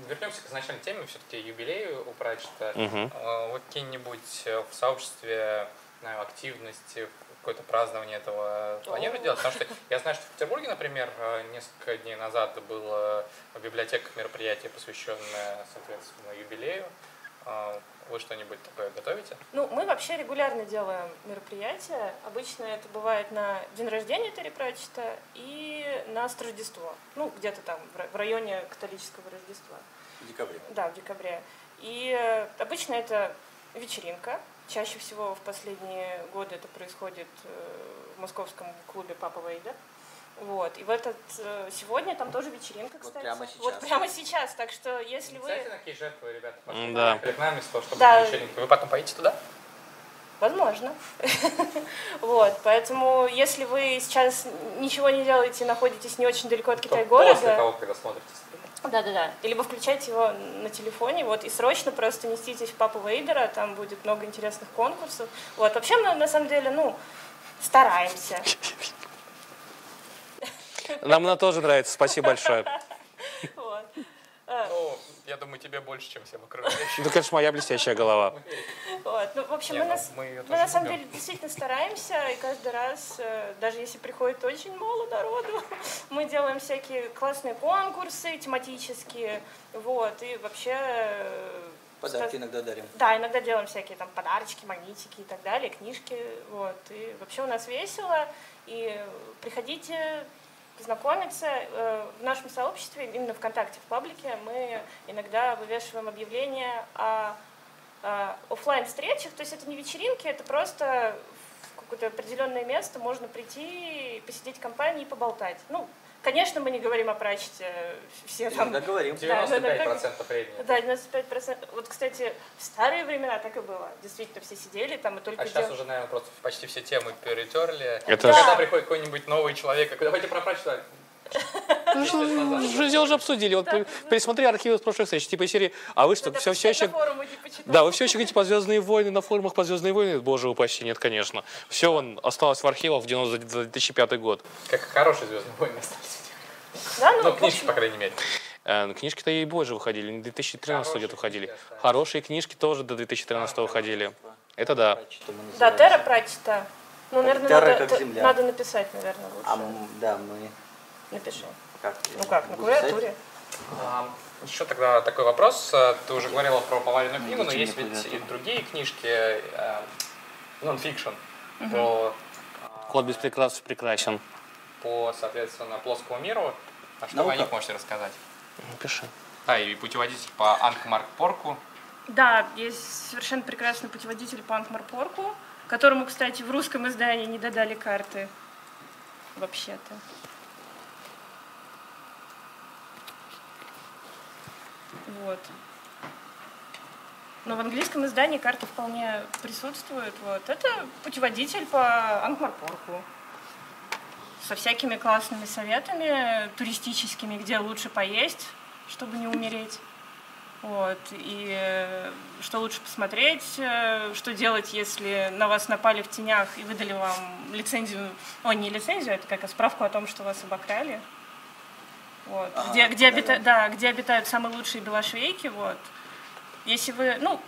вернемся к изначальной теме, все-таки юбилею у Пратчета. Мгм. Э, Вы какие-нибудь э, в сообществе знаю, активности, какое-то празднование этого планируете делать? Потому что я знаю, что в Петербурге, например, э, несколько дней назад было в библиотеках мероприятие, посвященное, соответственно, юбилею. Э, Вы что-нибудь такое готовите? Ну, мы вообще регулярно делаем мероприятия. Обычно это бывает на день рождения Терри Пратчета и на Рождество. Ну, где-то там, в районе католического Рождества. В декабре. Да, в декабре. И э, обычно это вечеринка. Чаще всего в последние годы это происходит э, в московском клубе Папа Вейда. Вот. И в этот э, сегодня там тоже вечеринка, Вот кстати. прямо сейчас. Вот прямо сейчас. Так что если вы. На какие жертвы, ребята, пошли да. к нам вместо того, чтобы Да. на вечеринке? Вы потом поедете туда? Возможно. Вот, поэтому если вы сейчас ничего не делаете, находитесь не очень далеко от Китай-города, После того, когда смотрите. Да-да-да, и либо включайте его на телефоне, вот, и срочно просто неситесь в Папу Вейдера, там будет много интересных конкурсов. Вот, вообще мы, на самом деле, ну, стараемся. Нам она тоже нравится, спасибо большое. Вот. Я думаю, тебе больше, чем всем окружающим. Ну, конечно, моя блестящая голова. Вот. Ну, в общем, Не, мы, ну, на, с- мы мы на самом деле действительно стараемся, и каждый раз, э, даже если приходит очень мало народу, мы делаем всякие классные конкурсы тематические, вот, и вообще... э, Подарки ста- иногда дарим. Да, иногда делаем всякие там подарочки, магнитики и так далее, книжки, вот, и вообще у нас весело, и приходите знакомиться. Э, В нашем сообществе, именно ВКонтакте, в паблике, мы иногда вывешиваем объявления о офлайн встречах, то есть это не вечеринки, это просто в какое-то определенное место можно прийти, посидеть в компании и поболтать. Ну, конечно, мы не говорим о прачете, все там... Говорим. Да, ну, иногда- 95% времени. Да, 95%. Вот, кстати, в старые времена так и было. Действительно, все сидели там и только А сейчас уже, наверное, просто почти все темы перетерли. Это Когда приходит какой-нибудь новый человек, давайте про прочитать. Уже уже обсудили. Вот пересмотри архивы с прошлых встреч. Типа серии, а вы что, все, все еще... Да, вы все еще говорите по «Звездные войны» на форумах по «Звездные войны». Боже упаси, нет, конечно. Все он осталось в архивах в 90 за 2005 год. Как хорошие звездные войны остались. Да, ну, Ну, книжки, общем, по крайней мере. Э, ну, Книжки-то и позже выходили, не 2013 Хорошие где-то выходили. Хорошие книжки тоже до 2013 выходили. Это да. Да. Терра прачета. Ну, наверное, Терра надо, как земля. надо написать, наверное, лучше. А, да, мы Напиши. как? Ну как, на клавиатуре. А, Еще тогда такой вопрос. А, Ты уже говорила про поваленную книгу, но есть ведь и другие книжки, э, нон-фикшн, по, а, Код без прикрас прекрасен. По, соответственно, плоскому миру. А что вы о них можете рассказать? Пиши. Да, и путеводитель по Анкмарк-Порку. Да, есть совершенно прекрасный путеводитель по Анкмарпорку, которому, кстати, в русском издании не додали карты. Вообще-то. Вот. Но в английском издании карты вполне присутствуют. Вот. Это путеводитель по Анкмарпорку. Со всякими классными советами туристическими, где лучше поесть, чтобы не умереть. Вот. И э, что лучше посмотреть, э, что делать, если на вас напали в тенях и выдали вам лицензию, о, не лицензию, это как справку о том, что вас обокрали. Вот. Ага, где, где, да-да. обита- да, где обитают самые лучшие белошвейки, вот. Если вы, ну,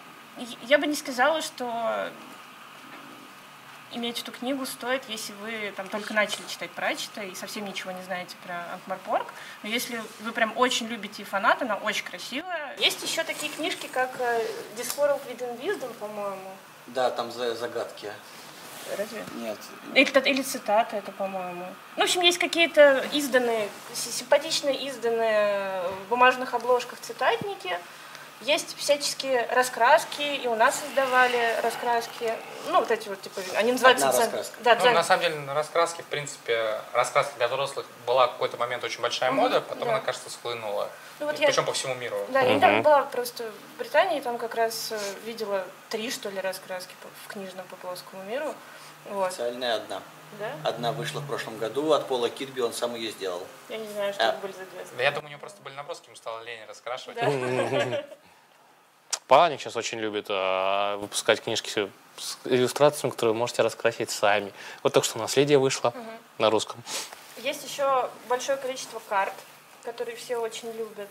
Я бы не сказала, что иметь эту книгу стоит, если вы там только начали читать Пратчета и совсем ничего не знаете про Анкмарпорг. Но если вы прям очень любите и фанат, она очень красивая. Есть еще такие книжки, как э, Discworld Within Wisdom, по-моему. Да, там за загадки. Разве? Нет. Или, или цитаты это, по-моему. Ну, в общем, есть какие-то изданные, симпатичные изданные в бумажных обложках цитатники. Есть всяческие раскраски, и у нас создавали раскраски. Ну, вот эти вот, типа, они называются... Одна раскраска. Да, Ну, дзен- на самом деле, на раскраске, в принципе, раскраска для взрослых была в какой-то момент очень большая мода, потом да. она, кажется, схлынула. Ну, вот я- Причем по всему миру. Да, я Мгм. недавно была просто в Британии, там как раз э, видела три, что ли, раскраски в книжном по плоскому миру. Вот, Официальная одна. да? Одна вышла в прошлом году от Пола Китби, он сам ее сделал. Я не знаю, что А. это были за две. Да я думаю, у нее просто были наброски, ему стало лень раскрашивать. Да. Паник сейчас очень любит а, выпускать книжки с иллюстрациями, которые вы можете раскрасить сами. Вот только что «Наследие» вышло на русском. Есть еще большое количество карт, которые все очень любят.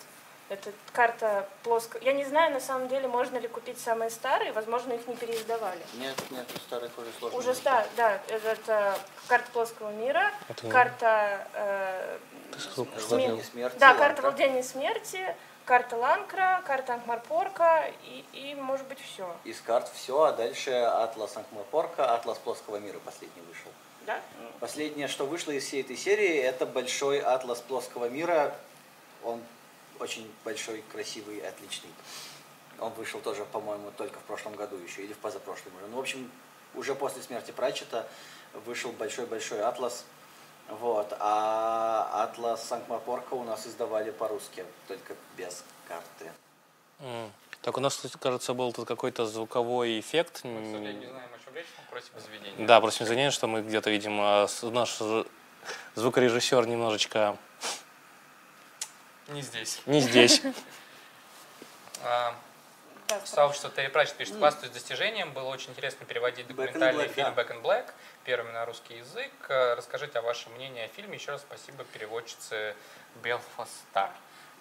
Это карта плоская. Я не знаю, на самом деле, можно ли купить самые старые, возможно, их не переиздавали. Нет, нет, у старых уже сложно. Уже найти. ста, да, это, это карта плоского мира, Это- карта э, сме- смерти. Да, Ланкра. карта владения смерти, карта Ланкра, карта Анкмарпорка и, и, может быть, все. Из карт все, а дальше Атлас Анкмарпорка, Атлас Плоского мира последний вышел. Да? Последнее, что вышло из всей этой серии, это большой атлас плоского мира. Он очень большой, красивый, отличный. Он вышел тоже, по-моему, только в прошлом году еще, или в позапрошлом уже. Ну, в общем, уже после смерти Пратчета вышел большой-большой атлас. Вот. А атлас Санкт-Марпорка у нас издавали по-русски, только без карты. М. Так у нас, кстати, кажется, был тут какой-то звуковой эффект. Мы, к М, сожалению, не знаем, о чем речь, мы просим извинения. Да, просим извинения, что мы где-то, видимо, наш звукорежиссер немножечко Не здесь. не здесь. А, Сообщество Терри Пратчет пишет, хвастаюсь достижением. Было очень интересно переводить документальный фильм. Back in Black, первыми на русский язык. Э, Расскажите о вашем мнении о фильме. Еще раз спасибо переводчице Белфаста.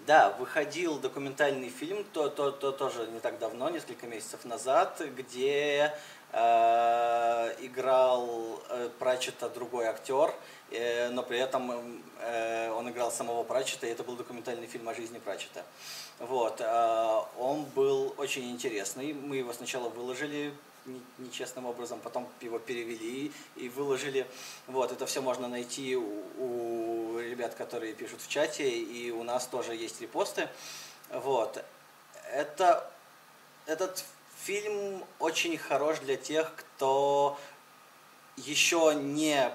Да, выходил документальный фильм, то, то, то тоже не так давно, несколько месяцев назад, где э, играл э, Пратчета другой актер, э, но при этом э, он играл самого Пратчета, и это был документальный фильм о жизни Пратчета. Вот, э, он был очень интересный, мы его сначала выложили не- нечестным образом, потом его перевели и выложили. Вот, это все можно найти у, у ребят, которые пишут в чате, и у нас тоже есть репосты. Вот, это, этот фильм очень хорош для тех, кто еще не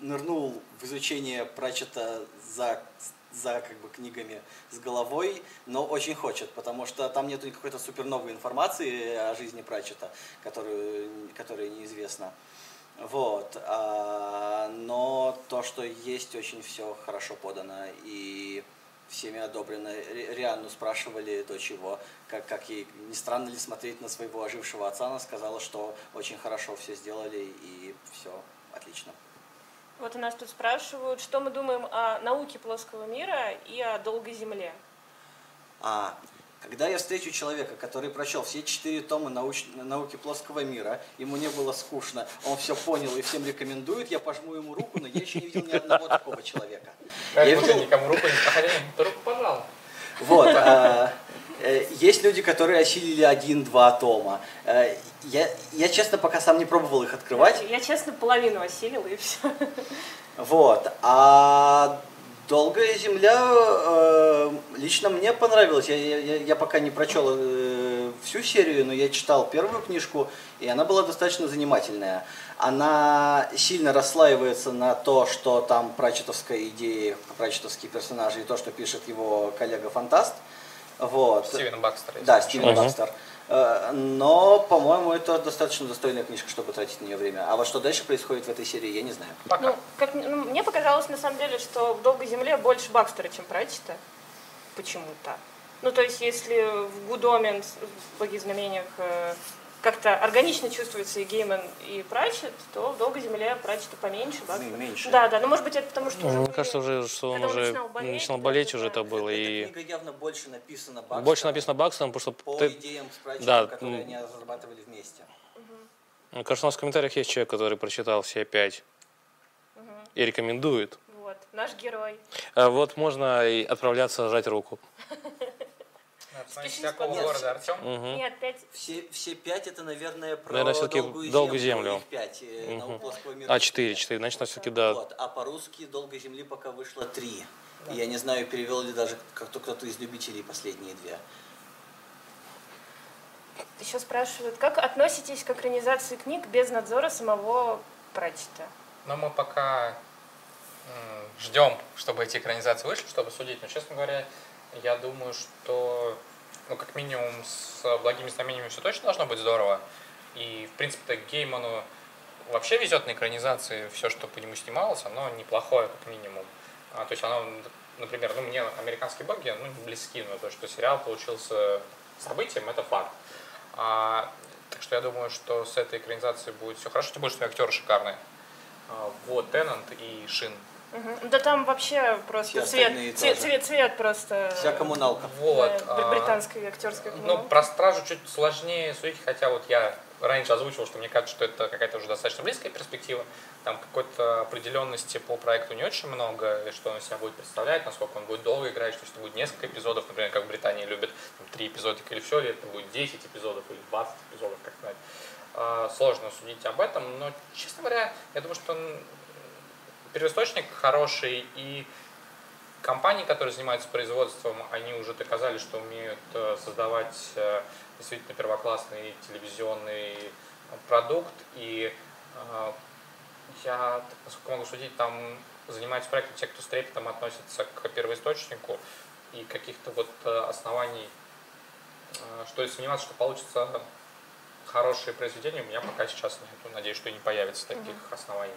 нырнул в изучение Пратчета за, за как бы книгами с головой, но очень хочет, потому что там нету какой-то супер информации о жизни Пратчета, которую, которая неизвестна. Вот. а, но то, что есть, очень все хорошо подано и всеми одобрено. Ри- Рианну спрашивали до чего, как, как ей не странно ли смотреть на своего ожившего отца. Она сказала, что очень хорошо все сделали и все отлично. Вот у нас тут спрашивают, что мы думаем о науке плоского мира и о долгой земле. А когда я встречу человека, который прочел все четыре тома науч- науки плоского мира, ему не было скучно, он все понял и всем рекомендует, я пожму ему руку, но я еще не видел ни одного такого человека. Я видел- никому руку не то руку пожал. Вот. а, э, Есть люди, которые осилили один-два тома. Э, Я, я, честно, пока сам не пробовал их открывать. Я, честно, половину осилила и все. Вот. А Долгая земля э, лично мне понравилась. Я, я, я- пока не прочел э, всю серию, но я читал первую книжку, и она была достаточно занимательная. Она сильно расслаивается на то, что там прачетовская идея, прачетовские персонажи и то, что пишет его коллега-фантаст. Вот. Стивен Бакстер. Да, Стивен Мгм. Бакстер. Э, Но, по-моему, это достаточно достойная книжка, чтобы тратить на нее время. А вот что дальше происходит в этой серии, я не знаю. Пока. Ну, как, ну, мне показалось, на самом деле, что в «Долгой земле» больше Бакстера, чем Пратчета. Почему-то. Ну, то есть, если в «Гуд Omens», в «Благих знамениях» э, как-то органично чувствуется и Гейман, и Пратчет, то в «Долгой земле» Пратчета поменьше. М- меньше. Да, да, но может быть это потому, что уже Мне были- кажется, уже, что он он уже начинал болеть, начинал болеть, да, уже да. это было. Эта И книга явно больше написана Бакстоном. больше написано Бакстоном, потому что по ты- идеям с Пратчетом, да, которые они разрабатывали вместе. Мне кажется, у нас в комментариях есть человек, который прочитал все пять и рекомендует. Вот, наш герой. А вот можно и отправляться жать руку. Спеши С какого с города, Артем? Мгм. Нет, пять... Все, все пять это, наверное, про Наверное, всё-таки долгую, «Долгую землю. землю». Пять. э, Мгм. «Науплоского мира» А, четыре, четыре. Значит, все-таки да. Вот. А по-русски «Долгой земли» пока вышло три. И я не знаю, перевел ли даже как-то кто-то из любителей последние две. Еще спрашивают, как относитесь к экранизации книг без надзора самого Пратчета? Но мы пока ждем, чтобы эти экранизации вышли, чтобы судить. Но, честно говоря, я думаю, что, ну, как минимум, с благими знамениями все точно должно быть здорово. И, в принципе-то, Гейману вообще везет на экранизации. Все, что по нему снималось, оно неплохое, как минимум. А, то есть оно, например, ну, мне американские боги, ну, не близки, но то, что сериал получился событием, это факт. А, так что я думаю, что с этой экранизацией будет все хорошо, тем более, что актеры шикарные. А, вот, Теннант и Шин. Мгм. Да там вообще просто Все цвет, цвет, цвет, цвет просто... Вся коммуналка. Вот. да, а, британской актерской Ну, коммуналки. про Стражу чуть сложнее судить, хотя вот я раньше озвучивал, что мне кажется, что это какая-то уже достаточно близкая перспектива. Там какой-то определенности по проекту не очень много, и что он из себя будет представлять, насколько он будет долго играть, что если будет несколько эпизодов, например, как в Британии любят, там, три эпизодика или все, или это будет 10 эпизодов или 20 эпизодов, как знать. А, Сложно судить об этом, но, честно говоря, я думаю, что он первоисточник хороший, и компании, которые занимаются производством, они уже доказали, что умеют э, создавать э, действительно первоклассный телевизионный продукт. И э, я, насколько могу судить, там занимаются проектом те, кто с трепетом относится к первоисточнику и каких-то вот оснований, что и сомневаться, что получится хорошие произведения, у меня пока сейчас нет. Надеюсь, что и не появится таких оснований.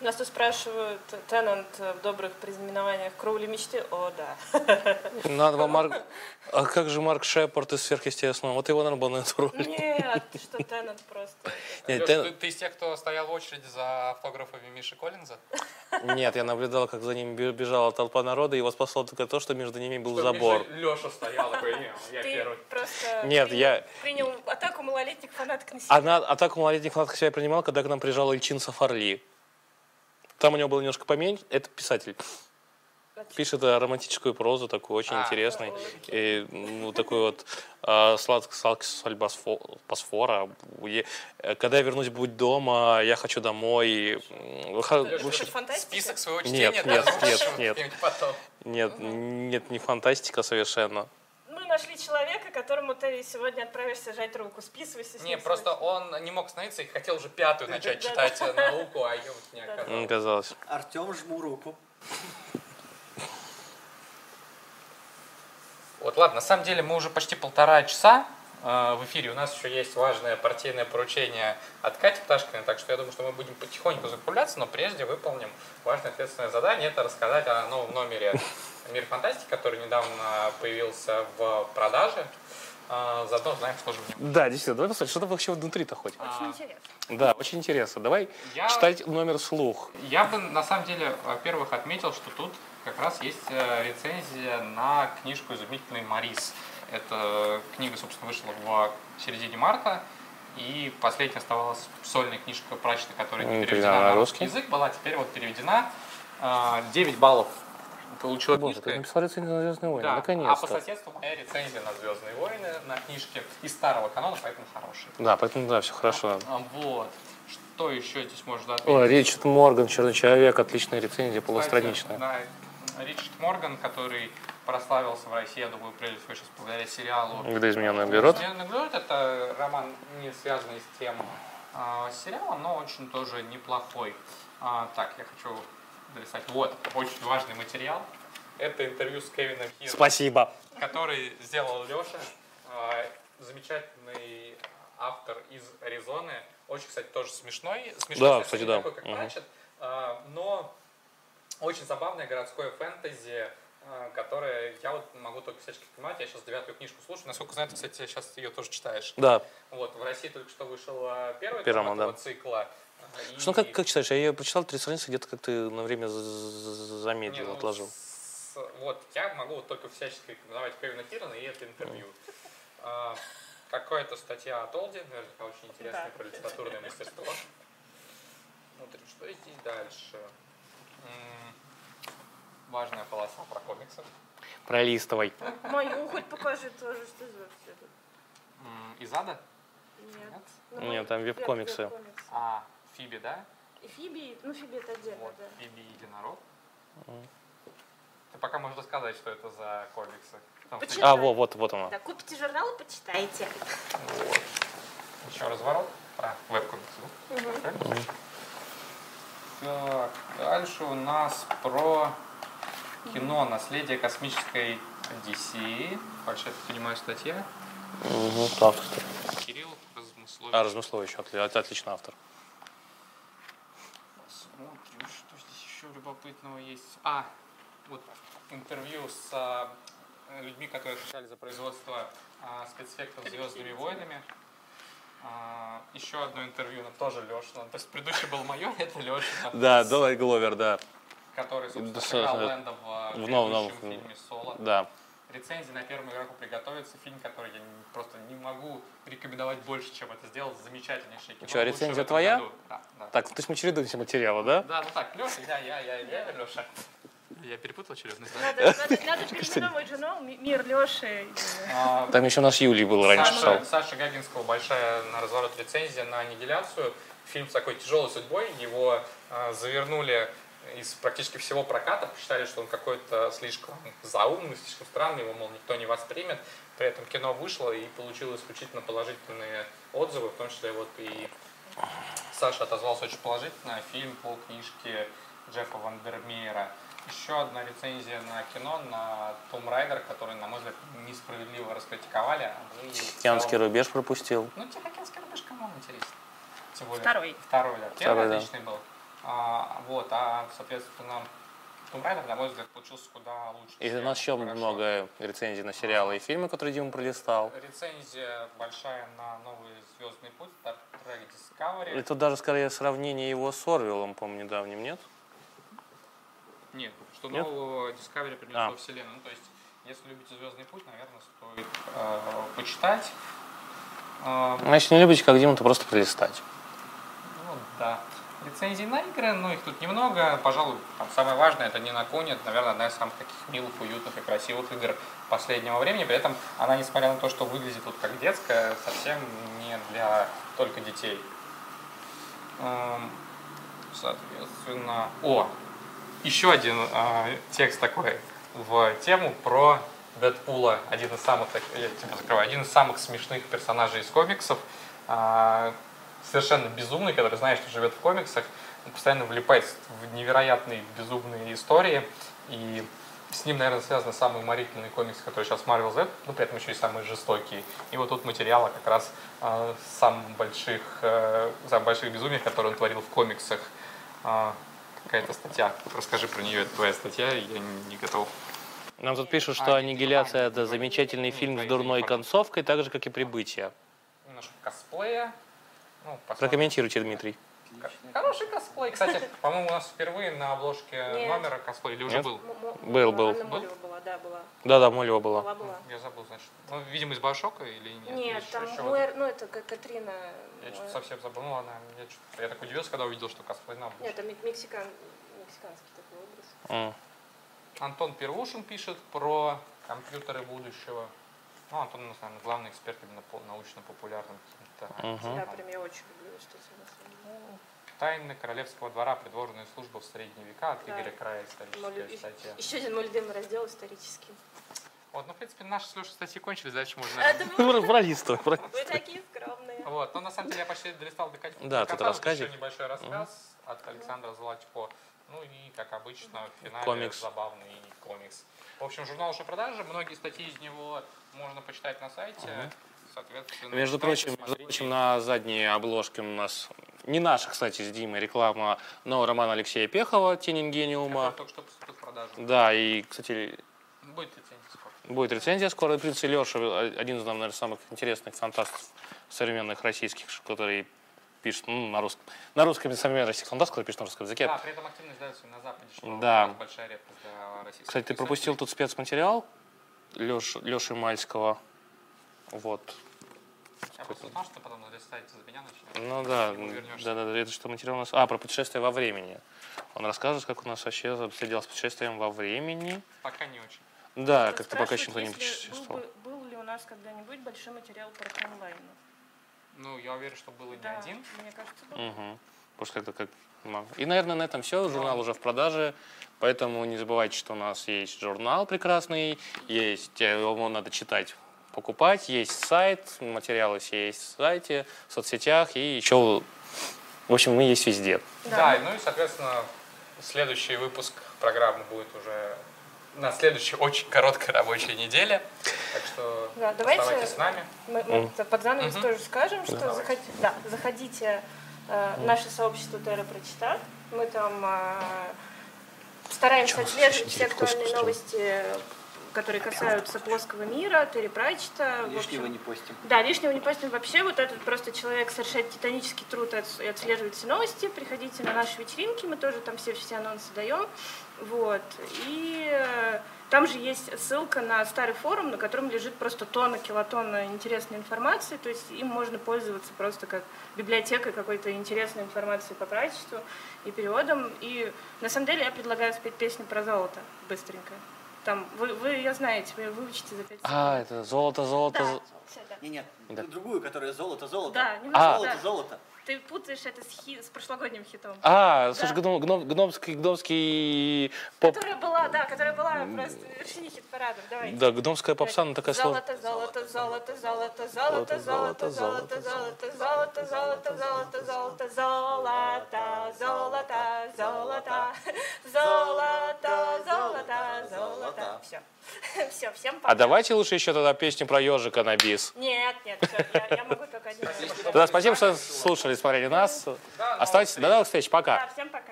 Нас тут спрашивают, Теннант в добрых предзнаменованиях Кроули мечты? О, да. Надо вам Марк... А как же Марк Шепард из сверхъестественного? Вот его надо было на эту роль. Нет, ты что, Теннант просто. Нет, Тен- ты, ты из тех, кто стоял в очереди за автографами Миши Коллинза? Нет, я наблюдал, как за ним бе- бежала толпа народа, и его спасло только то, что между ними был Что забор. Леша стоял такой, не, я Ты первый. просто Нет, принял, я- принял атаку малолетних фанаток на себя. Она атаку малолетних фанатов себя принимал, когда к нам приезжал Ильчин Сафарли. Там у него было немножко поменьше. Это писатель. Пишет романтическую прозу, такую очень А. интересную. И, ну, такой вот э, сладкий соль басфо- фосфора. Е- э, Когда я вернусь, будь дома, я хочу домой. В общем? Список своего Нет, чтения, нет, нет, нет. потом. Нет, нет, не фантастика совершенно. Мы нашли человека, которому ты сегодня отправишься жать руку. Списывайся с Не, ним. просто срочно. он не мог остановиться и хотел уже пятую начать читать э, науку, а ее вот не оказалось. Казалось. Артем, жму руку. Вот, ладно, на самом деле мы уже почти полтора часа в эфире. У нас еще есть важное партийное поручение от Кати Пташкиной, так что я думаю, что мы будем потихоньку закругляться, но прежде выполним важное ответственное задание. Это рассказать о новом номере «Мир фантастики», который недавно появился в продаже. Э, заодно знаем, что же в нем. Да, действительно, давай посмотрим, что там вообще внутри-то хоть. Очень А, интересно. Да, очень интересно. Давай Я- читать номер слух. Я бы на самом деле, во-первых, отметил, что тут как раз есть э, рецензия на книжку «Изумительный Марис». Эта книга, собственно, вышла в середине марта, и последняя оставалась сольная книжка Прачета, которая не М, переведена на русский. язык, была теперь вот переведена. Э, 9 баллов получила Боже, ты книжка. написал рецензию на Звездные войны. Да, а по Наконец-то. соседству моя рецензия на «Звездные войны» на книжке из старого канона, поэтому хорошая. Да, поэтому да, все хорошо. А, Вот. Что еще здесь можно отметить? Ой, Ричард Морган, Черный человек, отличная рецензия, Кстати, полустраничная. Да, Ричард Морган, который прославился в России, я думаю, прежде всего сейчас благодаря сериалу Видоизмененный углерод. «Измененный углерод» это роман, не связанный с тем а, сериалом, но очень тоже неплохой. А, так, я хочу долистать. Вот, очень важный материал. Это интервью с Кевином Хиром, Спасибо. который сделал Леша. А, замечательный автор из Аризоны. Очень, кстати, тоже смешной. смешной Да, кстати, да. такой, как Мгм. Пратчетт, а, но очень забавное городское фэнтези э, которые я вот могу только всячески понимать. Я сейчас девятую книжку слушаю. Насколько знаю, ты, кстати, сейчас ее тоже читаешь. Да. Вот, в России только что вышел э, первый этого да. цикла. Э, Что, ну, как, и- как читаешь? Я ее прочитал три страницы, где-то как ты на время замедлил, Не, ну, отложил. с- вот, я могу вот только всячески рекомендовать Кевина Тирана и это интервью. А, Какая-то статья от Олди, наверняка очень интересная, Да. про литературное мастерство. Смотрим, что здесь дальше. Важная полоса про комиксы. Пролистывай. Мою хоть покажи тоже, что за все Из ада? Нет. Нет? Ну, Нет, там веб- веб-комиксы. А, Фиби, да? И Фиби, ну Фиби это отдельно, Вот, да. Фиби единорог. Ты пока можешь рассказать, что это за комиксы. Почитай. А, во, вот, вот оно. Да, купите журнал и почитайте. Вот. Еще разворот про веб-комиксы. Правильно? Так, дальше у нас про кино «Наследие космической Одиссеи». Большая, я так понимаю, статья. Угу, так. Кирилл Размыслович. А, Размыслович, отли- отличный автор. Смотрим, что здесь еще любопытного есть. А, вот интервью с а, людьми, которые отвечали за производство а, спецэффектов «Звездными войнами». А, еще одно интервью, но тоже Леша. То есть предыдущий был мое, это Леша, Да, Долай Гловер, да. Который, собственно, сыграл да. Лэнда в, а, В новом- фильме «Соло». Да. Рецензия на первому игроку приготовиться. Фильм, который я просто не могу рекомендовать больше, чем это сделал. Замечательнейшее кино. Лучшее рецензия в твоя? году. Да, да. Так, то есть мы чередуемся материалы, да? Да, ну так, Леша, я, я, я, я, Леша. Я перепутал очередность, да? Надо, надо, надо «Ми- «Мир Леши». А, Там еще наш Юлий был раньше Саша. Саша Гагинского большая на разворот рецензия на аннигиляцию. Фильм с такой тяжелой судьбой. Его а, завернули из практически всего проката. Посчитали, что он какой-то слишком заумный, слишком странный. Его, мол, никто не воспримет. При этом кино вышло и получило исключительно положительные отзывы. В том числе вот и Саша отозвался очень положительно. Фильм по книжке Джеффа Вандермеера. Еще одна рецензия на кино, на Том Райдер, который, на мой взгляд, несправедливо раскритиковали. а Тихоокеанский целом- рубеж пропустил. Ну, Тихоокеанский рубеж, кому он интересен? Тем более- Второй. Второй, да. Первый Второй, да. отличный был. А, вот, а, соответственно, Том Райдер, на мой взгляд, получился куда лучше. И у нас еще хорошо. много рецензий на сериалы и фильмы, которые Дима пролистал. Рецензия большая на новый «Звездный путь», Star Trek Discovery. И тут даже скорее сравнение его с Орвиллом, по-моему, недавним, нет? Нет, что Нет? нового Discovery принесло А. вселенную. Ну, то есть, если любите «Звездный путь», наверное, стоит э, почитать. Э, Если не любите, как Дима, то просто пролистать. Ну да. Рецензий на игры, но их тут немного. Пожалуй, там самое важное это не на коне. Это, наверное, одна из самых таких милых, уютных и красивых игр последнего времени. При этом она, несмотря на то, что выглядит вот как детская, совсем не для только детей. Эм, Соответственно, о, еще один э, текст такой в тему про Дэдпула, один из самых, я тебя закрываю, один из самых смешных персонажей из комиксов, а, совершенно безумный, который знает, что живет в комиксах, он постоянно влипает в невероятные безумные истории, и с ним, наверное, связаны самые уморительные комиксы, которые сейчас Marvel Z, но при этом еще и самые жестокие. И вот тут материала как раз э, самых больших, э, самых больших безумий, которые он творил в комиксах. А, какая-то статья. Расскажи про нее, это твоя статья, я не, не готов. Нам тут пишут, что А, «Аннигиляция» — а, это замечательный фильм с дурной концовкой, так же, как и «Прибытие». Немножко косплея. Ну, посмотрим. Прокомментируйте, Дмитрий. Хороший косплей. Кстати, по-моему, у нас впервые на обложке Нет. номера косплей или уже Нет? был? Был, был. Анна Молева была, да, была. Да-да, Молева была. Была, была. Я забыл, значит. Ну, видимо, из Башока или нет? Нет, Или там еще? Муэр, ну это Катрина. Я что-то совсем забыл. Ну ладно, я, я так удивился, когда увидел, что косплей на обложке. Нет, мек- мексикан, мексиканский такой образ. М. Антон Первушин пишет про компьютеры будущего. Ну, Антон у нас, наверное, главный эксперт именно по научно-популярным Мгм. Да, темам. прям я очень люблю деле. Тайны королевского двора, придворная служба в средние века от Да. Игоря Края, историческая Молю- статья. Еще один мой любимый раздел исторический. Вот, ну, в принципе, наши с Лешей статьи кончились, дальше можно... Ну, про- вы такие скромные. Вот, но на самом деле я почти долистал до кон- Да, тут конца. Рассказик. Еще небольшой рассказ от Александра Золотько. Ну и, как обычно, в финале Комикс. забавный комикс. В общем, журнал уже в продаже. Многие статьи из него можно почитать на сайте. Соответственно, Между прочим, между прочим, на задней обложке у нас не наша, кстати, с Димой реклама нового романа Алексея Пехова «Тень Ингениума». только что поступил в продажу. Да, и, кстати, Будет рецензия скоро. Будет рецензия скоро. В принципе, Леша один из, наверное, самых интересных фантастов современных российских, который пишет ну, на русском. На русском современный российский фантаст, который пишет на русском языке. Да, при этом активно издается и на Западе, что Да. большая редкость для российских Кстати, ты пропустил тут спецматериал Леш, Леши Мальского. Вот. Я просто знал, что потом листать за меня начнешь. Ну да, да, да, да, это что материал у нас? А, про путешествие во времени. Он расскажет, как у нас вообще обстояло с путешествием во времени. Пока не очень. Да, как-то пока еще никто не путешествовал. Был, бы- был ли у нас когда-нибудь большой материал по онлайну? Ну, я уверен, что было не Да, один. мне кажется, был. Угу. Что как-то как... ну. И, наверное, на этом все. Журнал уже в продаже. Поэтому не забывайте, что у нас есть журнал прекрасный, есть, э, его надо читать, покупать, есть сайт, материалы все есть в сайте, в соцсетях и еще, в общем, мы есть везде. Да, и ну и, соответственно, следующий выпуск программы будет уже на следующей очень короткой рабочей неделе. Так что Да, давайте- оставайтесь с нами. Мы, мы под занавес Мгм. тоже скажем, что Давайте. заход- да, заходите э, в наше сообщество Терра Прочита. Мы там э, стараемся Чё, отслеживать все актуальные новости, которые касаются плоского мира, Терри Прачета. Лишнего общем. не постим. Да, лишнего не постим вообще. Вот этот просто человек совершает титанический труд и отс- и отслеживает все новости. Приходите на наши вечеринки, мы тоже там все, все анонсы даем. Вот. И э, там же есть ссылка на старый форум, на котором лежит просто тонна, килотонна интересной информации. То есть им можно пользоваться просто как библиотекой какой-то интересной информации по прачеству и переводом. И на самом деле я предлагаю спеть песню про золото быстренько. Там, вы, вы ее знаете, вы ее выучите за пять секунд. А, это золото, золото. Да, зо- всё, да. Не, нет, Да. другую, которая золото, золото. Да, немножко, А. Золото, да. золото. Ты путаешь это с, хи- с прошлогодним хитом. А, слушай, Да. гном, гном- гномский, гномский поп. Которая была, да, которая была просто в вершине хит-парадов. Давай. Да, гномская попса, она такая сложная. Золото, золото, золото, золото, золото, золото, золото, золото, золото, золото, золото, золото, золото, золото, золото, золото, золото, золото. Все. Все, всем пока. А давайте лучше еще тогда песню про ежика на бис. Нет, нет, всё, я, я могу только один. Тогда спасибо, что слушали, смотрели нас. Оставайтесь. До новых встреч. Пока. Да, всем пока.